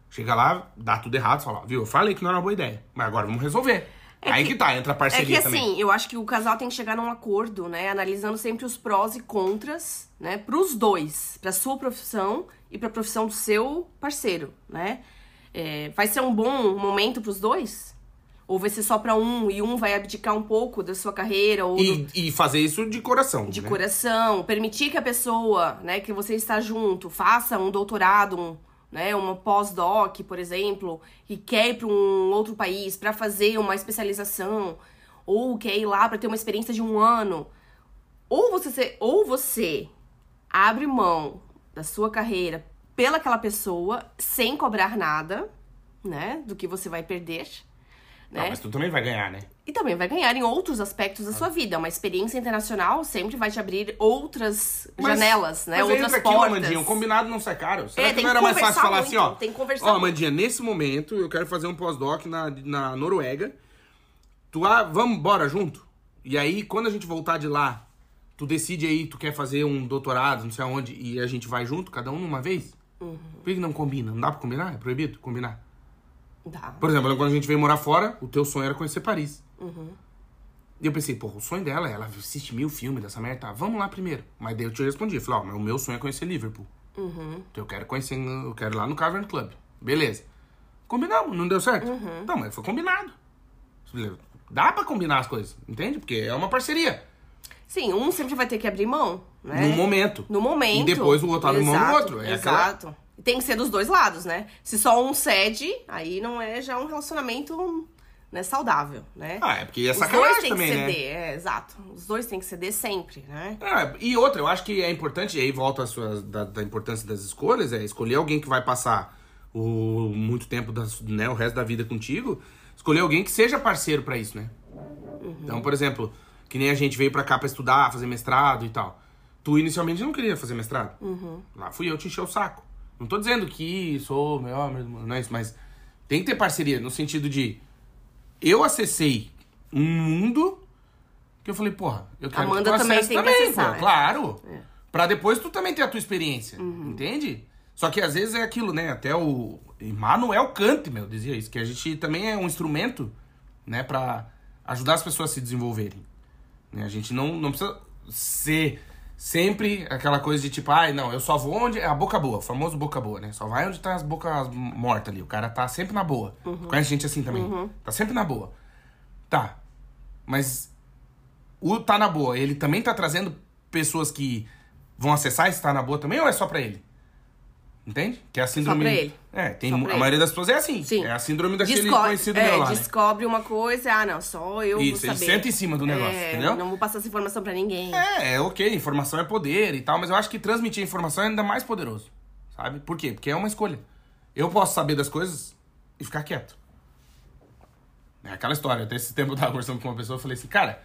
Chega lá, dá tudo errado, fala, ó, viu? Eu falei que não era uma boa ideia. Mas agora vamos resolver. Aí que, tá, entra a É parceria que também. assim, eu acho que o casal tem que chegar num acordo, né? Analisando sempre os prós e contras, né? Pros dois. Pra sua profissão e pra profissão do seu parceiro, né? É, vai ser um bom momento pros dois? Ou vai ser só pra um e um vai abdicar um pouco da sua carreira ou do- E, e fazer isso de coração. de né? coração, permitir que a pessoa, né, que você está junto, faça um doutorado, um, né, uma pós-doc, por exemplo, e quer ir para um outro país para fazer uma especialização, ou quer ir lá para ter uma experiência de um ano, ou você ou você abre mão da sua carreira pelaquela pessoa sem cobrar nada, né, do que você vai perder, Não, né? mas tu também vai ganhar, né? E também vai ganhar em outros aspectos da sua vida. Uma experiência internacional sempre vai te abrir outras Mas- janelas, né? Mas outras portas. Amandinha, um combinado não sai caro. Será É, que tem não que era mais fácil falar muito, assim, ó? tem que conversar Ó, muito. Amandinha, nesse momento eu quero fazer um pós-doc na, na Noruega. Tu, ah, vamos, bora junto? E aí, quando a gente voltar de lá, tu decide aí, tu quer fazer um doutorado, não sei aonde, e a gente vai junto, cada um numa vez? Uhum. Por que não combina? Não dá pra combinar? É proibido combinar? Dá. Por exemplo, quando a gente veio morar fora, o teu sonho era conhecer Paris. Uhum. E eu pensei, porra, o sonho dela, ela assiste mil filmes dessa merda, tá, vamos lá primeiro. Mas daí eu te respondi, eu falei, ó, mas o meu sonho é conhecer Liverpool. Uhum. Então eu quero conhecer, eu quero ir lá no Cavern Club. Beleza. Combinamos, não deu certo? Uhum. Não, mas foi combinado. Dá pra combinar as coisas, entende? Porque é uma parceria. Sim, um sempre vai ter que abrir mão, né? Num momento. No momento. E depois o outro abre mão do outro. É aquela- exato. E Tem que ser dos dois lados, né? Se só um cede, aí não é já um relacionamento né, saudável, né? Ah, é porque é Os dois sacanagem têm também, que né? ceder, é, exato. Os dois têm que ceder sempre, né? É, e outra, eu acho que é importante, e aí volta a sua, da, da importância das escolhas, é escolher alguém que vai passar o, muito tempo, das, né, o resto da vida contigo, escolher alguém que seja parceiro pra isso, né? Então, por exemplo, que nem a gente veio pra cá pra estudar, fazer mestrado e tal. Tu inicialmente não queria fazer mestrado. Lá fui eu te encher o saco. Não tô dizendo que sou melhor, não é isso, mas tem que ter parceria, no sentido de eu acessei um mundo que eu falei, porra, eu quero Amanda que tu também tem que também, acessar, pô, é. claro. Pra depois tu também ter a tua experiência, entende? Só que às vezes é aquilo, né? Até o Immanuel Kant, meu, dizia isso, que a gente também é um instrumento, né, pra ajudar as pessoas a se desenvolverem. Né? A gente não, não precisa ser sempre aquela coisa de tipo, ai, não, eu só vou onde é a boca boa, o famoso boca boa, né? Só vai onde tá as bocas mortas ali. O cara tá sempre na boa. Conhece gente assim também? Tá sempre na boa. Tá. Mas o Tá Na Boa, ele também tá trazendo pessoas que vão acessar esse Tá Na Boa também ou é só pra ele? Entende? Que é a síndrome... pra ele. É, tem, Só a ele. maioria das pessoas é assim. Sim. É a síndrome daquele Descobre, conhecido é, meu lá, né? descobre uma coisa, ah, não, só eu Isso, vou saber. senta em cima do negócio, É, entendeu? Não vou passar essa informação pra ninguém. É, é ok, informação é poder e tal, mas eu acho que transmitir informação é ainda mais poderoso, sabe? Por quê? Porque é uma escolha. Eu posso saber das coisas e ficar quieto. É aquela história, até esse tempo eu tava conversando com uma pessoa, eu falei assim, cara,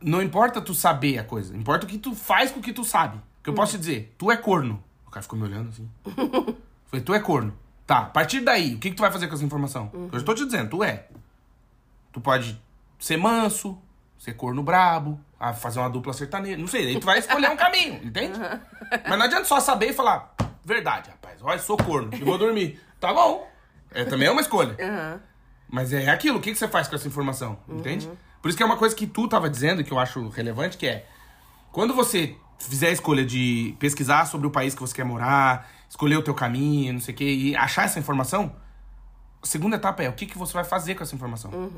não importa tu saber a coisa, importa o que tu faz com o que tu sabe. Que eu posso te dizer, tu é corno. O cara ficou me olhando assim. Falei, tu é corno. Tá, a partir daí, o que, que tu vai fazer com essa informação? Eu já tô te dizendo, tu é. Tu pode ser manso, ser corno brabo, ah, fazer uma dupla sertaneja. Não sei, aí tu vai escolher um caminho, entende? Mas não adianta só saber e falar, verdade, rapaz, olha, sou corno e vou dormir. Tá bom. É, também é uma escolha. Aham. Mas é aquilo, o que, que você faz com essa informação, entende? Por isso que é uma coisa que tu tava dizendo, que eu acho relevante, que é... Quando você fizer a escolha de pesquisar sobre o país que você quer morar, escolher o teu caminho, não sei o quê, e achar essa informação, a segunda etapa é o que, que você vai fazer com essa informação.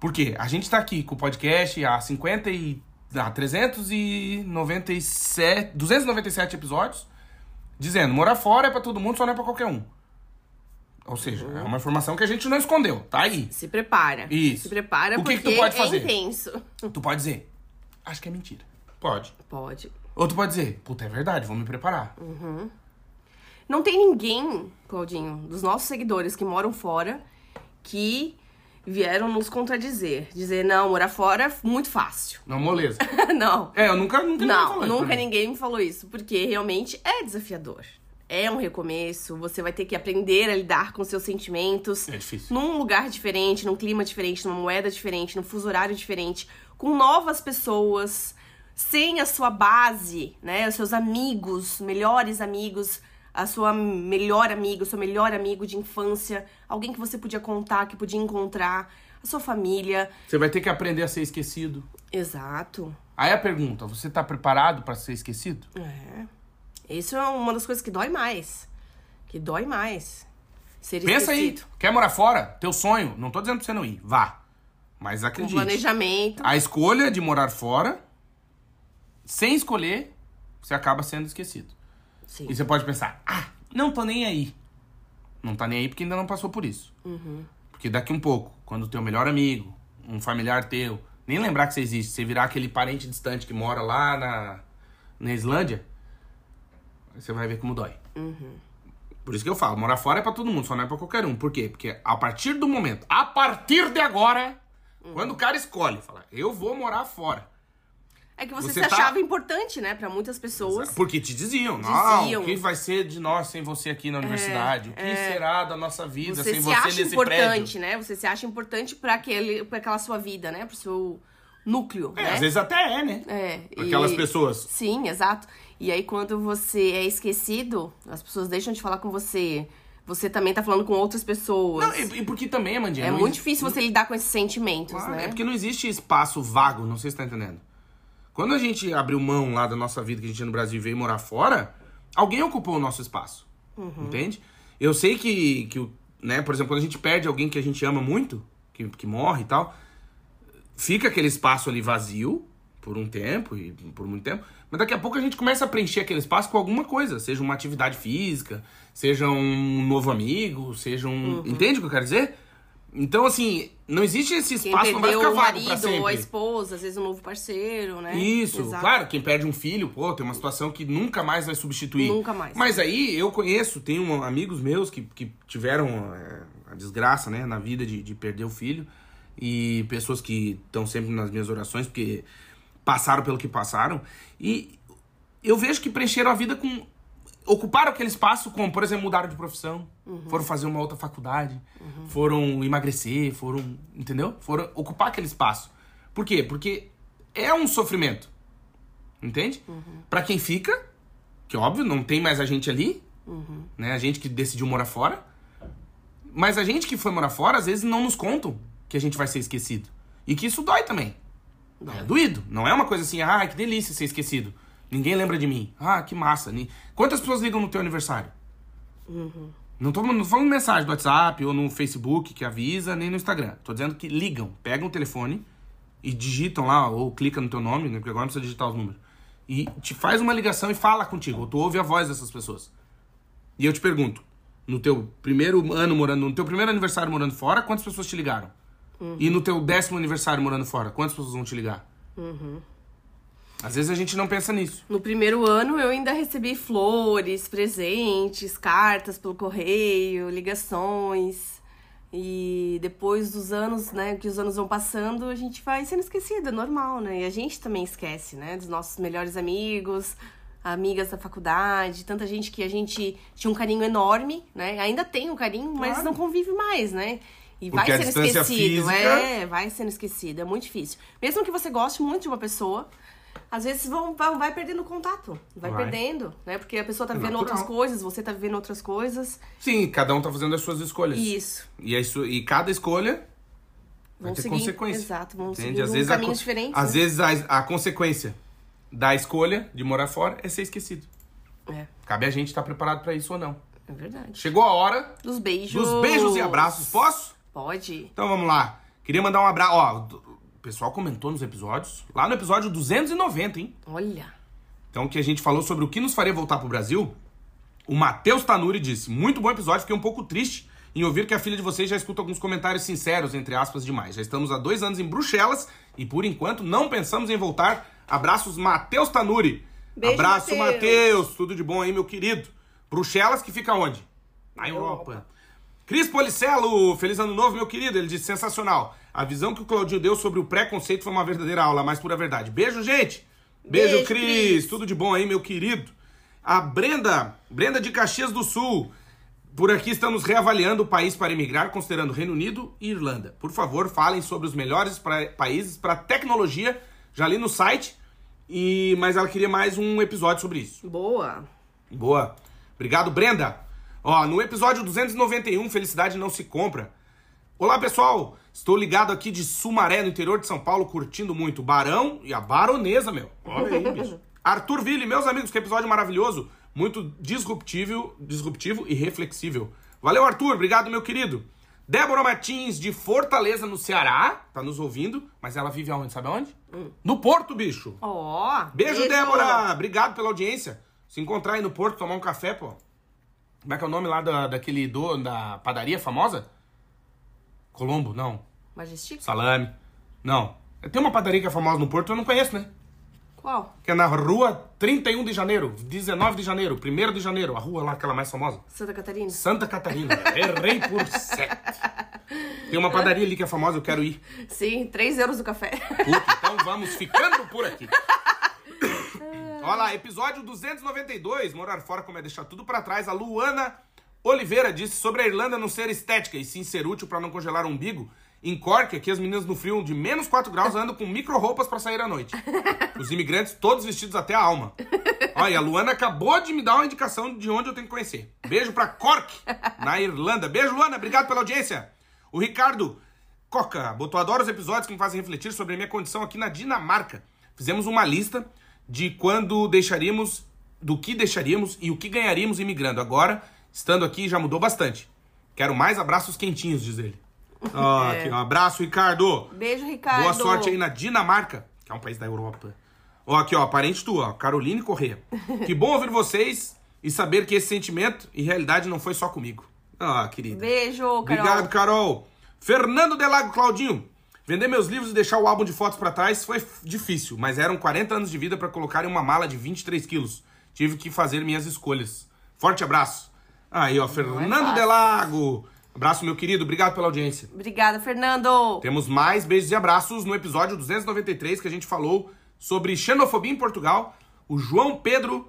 Por quê? A gente tá aqui com o podcast há 50 e... Ah, 397... 297 episódios, dizendo, morar fora é pra todo mundo, só não é pra qualquer um. Ou seja, é uma informação que a gente não escondeu, tá aí. Se prepara. Isso. Se prepara O que que porque tu pode fazer? é intenso. Tu pode dizer, acho que é mentira. Pode. Pode. Ou tu pode dizer, puta, é verdade, vou me preparar. Não tem ninguém, Claudinho, dos nossos seguidores que moram fora que vieram nos contradizer. Dizer, não, morar fora é muito fácil. Não, moleza. não. É, eu nunca, nunca Não, falou isso pra nunca ninguém me falou isso, porque realmente é desafiador. É um recomeço, você vai ter que aprender a lidar com seus sentimentos. É difícil. Num lugar diferente, num clima diferente, numa moeda diferente, num fuso horário diferente, com novas pessoas, sem a sua base, né? Os seus amigos, melhores amigos, a sua melhor amiga, o seu melhor amigo de infância, alguém que você podia contar, que podia encontrar, a sua família. Você vai ter que aprender a ser esquecido. Exato. Aí a pergunta, você tá preparado pra ser esquecido? É. Isso é uma das coisas que dói mais. Que dói mais. Ser Pensa aí, esquecido. quer morar fora? Teu sonho, não tô dizendo pra você não ir, vá. Mas acredite. planejamento. A escolha de morar fora, sem escolher, você acaba sendo esquecido. Sim. E você pode pensar, ah, não tô nem aí. Não tá nem aí porque ainda não passou por isso. Porque daqui um pouco, quando o teu melhor amigo, um familiar teu, nem lembrar que você existe, você virar aquele parente distante que mora lá na, na Islândia, você vai ver como dói. Por isso que eu falo, morar fora é pra todo mundo, só não é pra qualquer um. Por quê? Porque a partir do momento, a partir de agora, quando o cara escolhe, fala, eu vou morar fora. É que você, Você se tá- achava importante, né? Pra muitas pessoas. Porque te diziam, não, Diziam. o que vai ser de nós sem você aqui na universidade? O que será da nossa vida Você sem se você acha nesse importante, prédio? né? Você se acha importante pra, aquele, pra aquela sua vida, né? Pro seu núcleo, É, né? às vezes até é, né? É, Pra Aquelas e- pessoas. Sim, exato. E aí, quando você é esquecido, as pessoas deixam de falar com você. Você também tá falando com outras pessoas. Não, e, e porque também, Amandinha. é muito exi- difícil você lidar com esses sentimentos, Claro, né? É porque não existe espaço vago, não sei se tá entendendo. Quando a gente abriu mão lá da nossa vida que a gente tinha no Brasil e veio morar fora, alguém ocupou o nosso espaço. Uhum. Entende? Eu sei que, que né, por exemplo, quando a gente perde alguém que a gente ama muito, que, que morre e tal, fica aquele espaço ali vazio por um tempo e por muito tempo, mas daqui a pouco a gente começa a preencher aquele espaço com alguma coisa, seja uma atividade física, seja um novo amigo, seja um, Uhum. entende o que eu quero dizer? Então assim, não existe esse espaço, não vai ficar o vago pra marido ou a sempre. esposa, às vezes um novo parceiro, né? Isso, Exato. claro, quem perde um filho, pô, tem uma situação que nunca mais vai substituir. Nunca mais. Mas aí eu conheço, tenho amigos meus que, que tiveram é, a desgraça, né, na vida de, de perder o filho. E pessoas que estão sempre nas minhas orações, porque passaram pelo que passaram. E eu vejo que preencheram a vida com. Ocuparam aquele espaço com, por exemplo, mudaram de profissão, foram fazer uma outra faculdade, foram emagrecer, foram. Entendeu? Foram ocupar aquele espaço. Por quê? Porque é um sofrimento. Entende? Pra quem fica, que óbvio, não tem mais a gente ali, né? A gente que decidiu morar fora. Mas a gente que foi morar fora, às vezes não nos contam que a gente vai ser esquecido. E que isso dói também. É doído. Não é uma coisa assim, ah, que delícia ser esquecido. Ninguém lembra de mim. Ah, que massa. Quantas pessoas ligam no teu aniversário? Não tô não tô falando mensagem do WhatsApp ou no Facebook que avisa, nem no Instagram. Tô dizendo que ligam, pegam o telefone e digitam lá, ou clica no teu nome, né? Porque agora não precisa digitar os números. E te faz uma ligação e fala contigo. Ou tu ouve a voz dessas pessoas. E eu te pergunto, no teu primeiro ano morando, no teu primeiro aniversário morando fora, quantas pessoas te ligaram? E no teu décimo aniversário morando fora, quantas pessoas vão te ligar? Às vezes a gente não pensa nisso. No primeiro ano eu ainda recebi flores, presentes, cartas pelo correio, ligações. E depois dos anos, né, que os anos vão passando, a gente vai sendo esquecido, é normal, né? E a gente também esquece, né, dos nossos melhores amigos, amigas da faculdade, tanta gente que a gente tinha um carinho enorme, né? Ainda tem um carinho, mas Claro. não convive mais, né? E Porque vai sendo esquecido, física- é, vai sendo esquecido, é muito difícil. Mesmo que você goste muito de uma pessoa, às vezes vão, vai, vai perdendo contato, vai, Vai. perdendo, né? Porque a pessoa tá vivendo natural. outras coisas, você tá vivendo outras coisas. Sim, cada um tá fazendo as suas escolhas. Isso. E, su- e cada escolha vai Vão ter seguir, consequência. exato, vão seguir Às vezes, a, caminhos con- diferentes. às né? vezes a, a consequência da escolha de morar fora é ser esquecido. É, Cabe a gente estar preparado pra isso ou não. é verdade. Chegou a hora Dos beijos. dos beijos e abraços. Posso? Pode. Então vamos lá. Queria mandar um abraço. Ó, pessoal comentou nos episódios. Lá no episódio 290, hein? Olha. Então, que a gente falou sobre o que nos faria voltar pro Brasil. O Matheus Tanuri disse: Muito bom episódio, fiquei um pouco triste em ouvir que a filha de vocês já escuta alguns comentários sinceros, entre aspas, demais. Já estamos há dois anos em Bruxelas e, por enquanto, não pensamos em voltar. Abraços, Matheus Tanuri. Beijo, Abraço, Matheus. Tudo de bom aí, meu querido. Bruxelas, que fica onde? Na Europa. Europa. Cris Policelo, feliz ano novo, meu querido. Ele disse: sensacional. A visão que o Claudinho deu sobre o preconceito foi uma verdadeira aula, a mais pura verdade. Beijo, gente. Beijo, Beijo, Cris. Cris. Tudo de bom aí, meu querido. A Brenda, Brenda de Caxias do Sul. Por aqui estamos reavaliando o país para emigrar, considerando Reino Unido e Irlanda. Por favor, falem sobre os melhores pra- países para tecnologia. Já li no site, e mas ela queria mais um episódio sobre isso. Boa. Boa. Obrigado, Brenda. Ó, no episódio 291, Felicidade Não Se Compra. Olá, pessoal. Estou ligado aqui de Sumaré, no interior de São Paulo, curtindo muito o Barão e a Baronesa, meu. Olha aí, bicho. Arthur Ville, meus amigos, que episódio maravilhoso. Muito disruptivo, disruptivo e reflexível. Valeu, Arthur. Obrigado, meu querido. Débora Martins, de Fortaleza, no Ceará. Tá nos ouvindo, mas ela vive aonde? Sabe aonde? No Porto, bicho. Ó. Beijo, Débora! Obrigado pela audiência. Se encontrar aí no Porto, tomar um café, pô. Como é que é o nome lá da, daquele dono da padaria famosa? Colombo? Não. Majestic? Salame? Não. Tem uma padaria que é famosa no Porto, eu não conheço, né? Qual? Que é na rua 31 de janeiro, 19 de janeiro, 1 de janeiro, a rua lá, aquela mais famosa. Santa Catarina? Santa Catarina. Errei por sete. Tem uma padaria ali que é famosa, eu quero ir. Sim, 3 euros do café. Puta, então vamos ficando por aqui. Olha lá, episódio 292, Morar Fora como é deixar tudo pra trás. A Luana Oliveira disse sobre a Irlanda não ser estética e sim ser útil pra não congelar o umbigo. Em Cork, aqui as meninas no frio de menos 4 graus andam com micro roupas pra sair à noite. Os imigrantes todos vestidos até a alma. Olha, a Luana acabou de me dar uma indicação de onde eu tenho que conhecer. Beijo pra Cork, na Irlanda. Beijo, Luana, obrigado pela audiência. O Ricardo Coca botou adoro os episódios que me fazem refletir sobre a minha condição aqui na Dinamarca. Fizemos uma lista de quando deixaríamos, do que deixaríamos e o que ganharíamos imigrando. Agora, estando aqui, já mudou bastante. Quero mais abraços quentinhos, diz ele. Ó, aqui, um abraço, Ricardo. Beijo, Ricardo. Boa sorte aí na Dinamarca, que é um país da Europa. Ó, aqui, ó, parente tua, Caroline Corrêa. Que bom ouvir vocês e saber que esse sentimento e realidade não foi só comigo. Ah, querida. Beijo, Carol. Obrigado, Carol. Fernando Delago Claudinho. Vender meus livros e deixar o álbum de fotos pra trás foi difícil, mas eram 40 anos de vida pra colocar em uma mala de 23 quilos. Tive que fazer minhas escolhas. Forte abraço. Aí, ó, Fernando fácil. Delago. Abraço, meu querido. Obrigado pela audiência. Obrigada, Fernando. Temos mais beijos e abraços no episódio 293 que a gente falou sobre xenofobia em Portugal. O João Pedro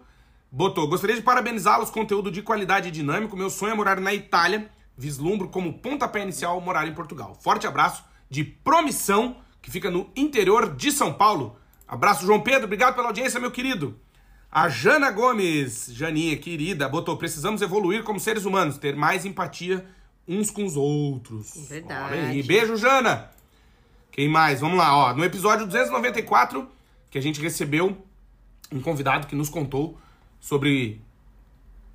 botou: Gostaria de parabenizá-los, conteúdo de qualidade e dinâmico. Meu sonho é morar na Itália. Vislumbro como pontapé inicial morar em Portugal. Forte abraço de Promissão, que fica no interior de São Paulo. Abraço, João Pedro. Obrigado pela audiência, meu querido. A Jana Gomes, Janinha querida, botou: Precisamos evoluir como seres humanos, ter mais empatia uns com os outros. Verdade. Olha aí. Beijo, Jana. Quem mais? Vamos lá, ó. No episódio 294, que a gente recebeu um convidado que nos contou sobre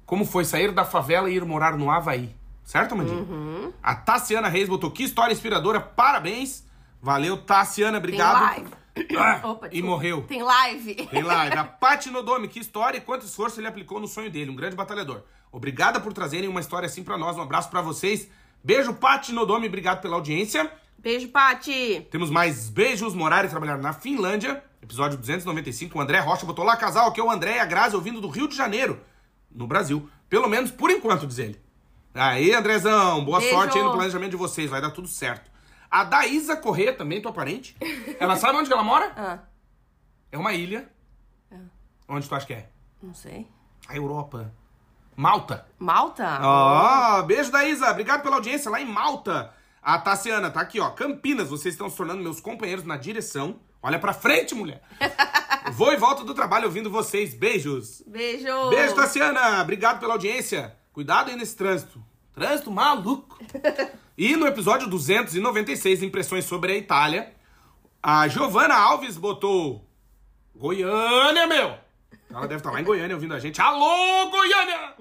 como foi sair da favela e ir morar no Havaí. Certo, Mandinha? A Tassiana Reis botou que história inspiradora, parabéns. Valeu, Tassiana, obrigado. Live. Ah, Opa, e morreu. Tem live. Tem lá, da Paty Nodome, que história e quanto esforço ele aplicou no sonho dele, um grande batalhador. Obrigada por trazerem uma história assim pra nós, um abraço pra vocês. Beijo, Paty Nodome, obrigado pela audiência. Beijo, Pati. Temos mais beijos, morar e trabalhar na Finlândia, episódio 295, o André Rocha botou lá, casal, aqui é o André e a Grazi ouvindo do Rio de Janeiro, no Brasil. Pelo menos por enquanto, diz ele. Aí, Andrezão, boa Beijo. sorte aí no planejamento de vocês, vai dar tudo certo. A Daísa Corrêa, também tua parente, ela sabe onde que ela mora? Ah, É uma ilha. Onde tu acha que é? não sei. A Europa. Malta. Malta? Ó, beijo da Isa. Obrigado pela audiência lá em Malta. A Tassiana tá aqui, ó. Campinas, vocês estão se tornando meus companheiros na direção. Olha pra frente, mulher. Vou e volto do trabalho ouvindo vocês. Beijos. Beijo. Beijo, Tassiana. Obrigado pela audiência. Cuidado aí nesse trânsito. Trânsito maluco. E no episódio 296, impressões sobre a Itália, a Giovana Alves botou Goiânia, meu. Ela deve estar lá em Goiânia ouvindo a gente. Alô, Goiânia!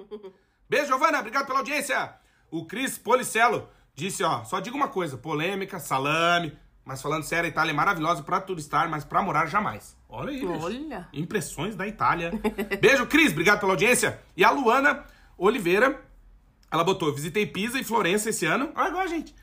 Beijo, Giovana. Obrigado pela audiência. O Cris Policello disse, ó, só diga uma coisa, polêmica, salame, mas falando sério, a Itália é maravilhosa pra turistar, mas pra morar jamais. Olha aí. Olha. Impressões da Itália. Beijo, Cris. Obrigado pela audiência. E a Luana Oliveira, ela botou, visitei Pisa e Florença esse ano. Olha igual a gente.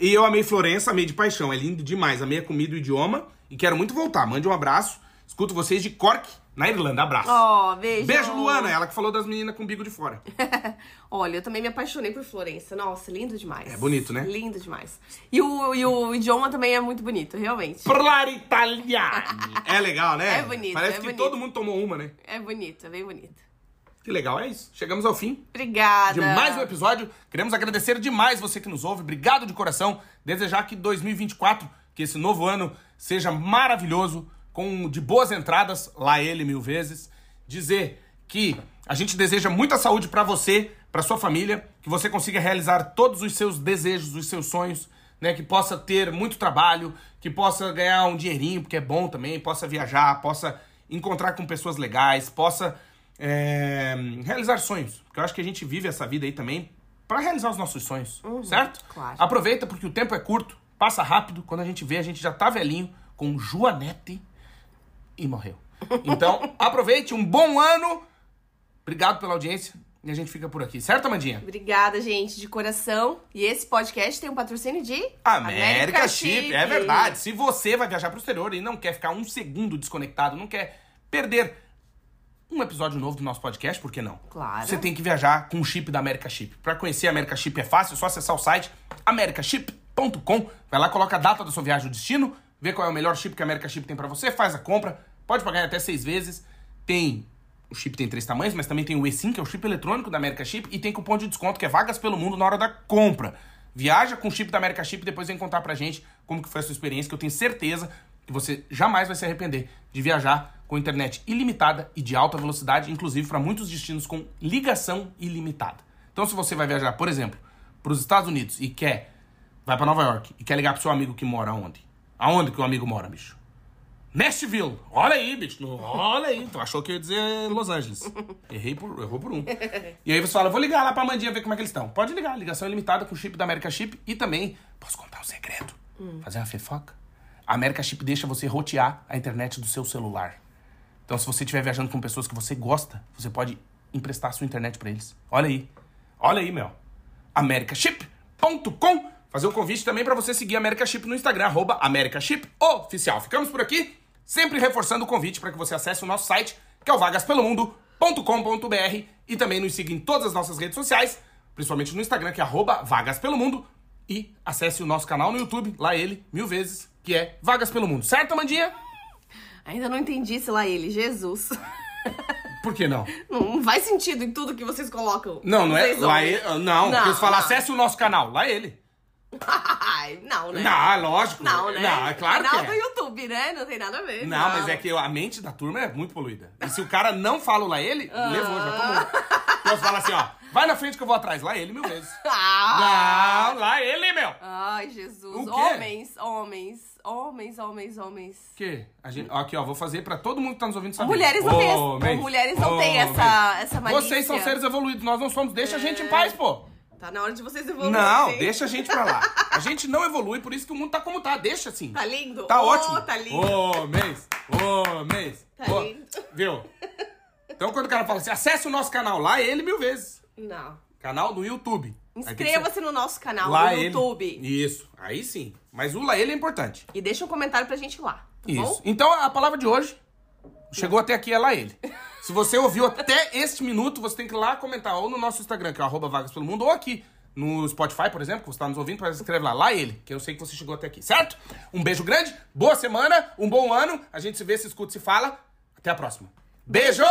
E eu amei Florença, amei de paixão. É lindo demais. Amei a comida e o idioma. E quero muito voltar. Mande um abraço. Escuto vocês de Cork, na Irlanda. Abraço. Ó, beijo. Beijo, Luana. Ela que falou das meninas com bico de fora. Olha, eu também me apaixonei por Florença. Nossa, lindo demais. É bonito, né? Lindo demais. E o, e o idioma também é muito bonito, realmente. Parlare italiano. É legal, né? É bonito, Parece é que bonito. todo mundo tomou uma, né? É bonito, é bem bonito. Que legal, é isso. Chegamos ao fim. Obrigada. de mais um episódio. Queremos agradecer demais você que nos ouve. Obrigado de coração. Desejar que 2024, que esse novo ano seja maravilhoso, com de boas entradas, lá ele mil vezes. Dizer que a gente deseja muita saúde pra você, pra sua família, que você consiga realizar todos os seus desejos, os seus sonhos, né, que possa ter muito trabalho, que possa ganhar um dinheirinho, porque é bom também, possa viajar, possa encontrar com pessoas legais, possa é, realizar sonhos. Porque eu acho que a gente vive essa vida aí também pra realizar os nossos sonhos, certo? claro. Aproveita porque o tempo é curto, passa rápido. Quando a gente vê, a gente já tá velhinho, com Joanete e morreu. Então, aproveite, um bom ano. Obrigado pela audiência e a gente fica por aqui, certo, Amandinha? Obrigada, gente, de coração. E esse podcast tem um patrocínio de América Chip, é verdade. Se você vai viajar pro exterior e não quer ficar um segundo desconectado, não quer perder um episódio novo do nosso podcast, por que não? Claro. Você tem que viajar com o chip da América Chip. Pra conhecer a América Chip é fácil, é só acessar o site americaship.com. Vai lá, coloca a data da sua viagem, o destino, vê qual é o melhor chip que a América Chip tem pra você, faz a compra, pode pagar até seis vezes. Tem o chip tem três tamanhos, mas também tem o eSIM, que é o chip eletrônico da América Chip, e tem cupom de desconto que é vagas pelo mundo na hora da compra. Viaja com o chip da América Chip e depois vem contar pra gente como que foi a sua experiência, que eu tenho certeza que você jamais vai se arrepender de viajar com internet ilimitada e de alta velocidade, inclusive para muitos destinos com ligação ilimitada. Então, se você vai viajar, por exemplo, para os Estados Unidos e quer vai para Nova York e quer ligar pro seu amigo que mora onde? Aonde que o amigo mora, bicho? Nashville. Olha aí, bicho. Olha aí. Tu achou que eu ia dizer Los Angeles. Errei por, errou por um. E aí você fala, vou ligar lá pra Mandinha ver como é que eles estão. Pode ligar, ligação ilimitada com o chip da América Chip e também, posso contar um segredo? Fazer uma fofoca? A América Chip deixa você rotear a internet do seu celular. Então, se você estiver viajando com pessoas que você gosta, você pode emprestar sua internet pra eles. Olha aí. Olha aí, meu. americaship.com Fazer o convite também pra você seguir a America Chip no Instagram, arroba. Ficamos por aqui, sempre reforçando o convite para que você acesse o nosso site, que é o vagaspelomundo.com.br e também nos siga em todas as nossas redes sociais, principalmente no Instagram, que é arroba Vagas Pelo Mundo, e acesse o nosso canal no YouTube, lá ele, mil vezes, que é Vagas Pelo Mundo. Certo, Amandinha? Ainda não entendi se lá ele, Jesus. Por que não? Não faz sentido em tudo que vocês colocam. Não, não é. Lá ele, não, porque você fala, não. acesse o nosso canal, lá ele. Não, né? Não, lógico. Não, né? Não, é claro Canal que do é. YouTube, né? Não tem nada a ver. Não, mas é que a mente da turma é muito poluída. E se o cara não fala lá ele, levou, já tomou. Então você fala assim, ó, vai na frente que eu vou atrás, lá ele mil vezes. Ah! Não, lá ele, meu. Ai, Jesus. O quê? Homens, homens, homens, homens, homens. Que? A gente, aqui, ó, vou fazer pra todo mundo que tá nos ouvindo saber. Mulheres não têm essa- mulheres não têm homens. essa- essa malícia. Vocês são seres evoluídos, nós não somos. Deixa a gente em paz, pô. Tá na hora de vocês evoluírem. Não, hein? deixa a gente pra lá. A gente não evolui, por isso que o mundo tá como tá. Deixa assim. Tá lindo? Tá Ô, ótimo. Tá lindo. Ô, mês. Ô, mês. Tá Ô, lindo. Viu? Então quando o cara fala assim, acesse o nosso canal lá, é ele mil vezes. Não. Canal do YouTube. Inscreva-se no nosso canal lá no ele. YouTube. Isso, aí sim. Mas o lá ele é importante. E deixa um comentário pra gente lá. Tá Isso. bom? Então a palavra de hoje chegou até aqui, é lá ele. Se você ouviu até este minuto, você tem que ir lá comentar ou no nosso Instagram, que é arroba vagas pelo mundo, ou aqui no Spotify, por exemplo, que você está nos ouvindo, para escrever lá, lá ele, que eu sei que você chegou até aqui, certo? Um beijo grande, boa semana, um bom ano, a gente se vê, se escuta, se fala. Até a próxima. Beijo!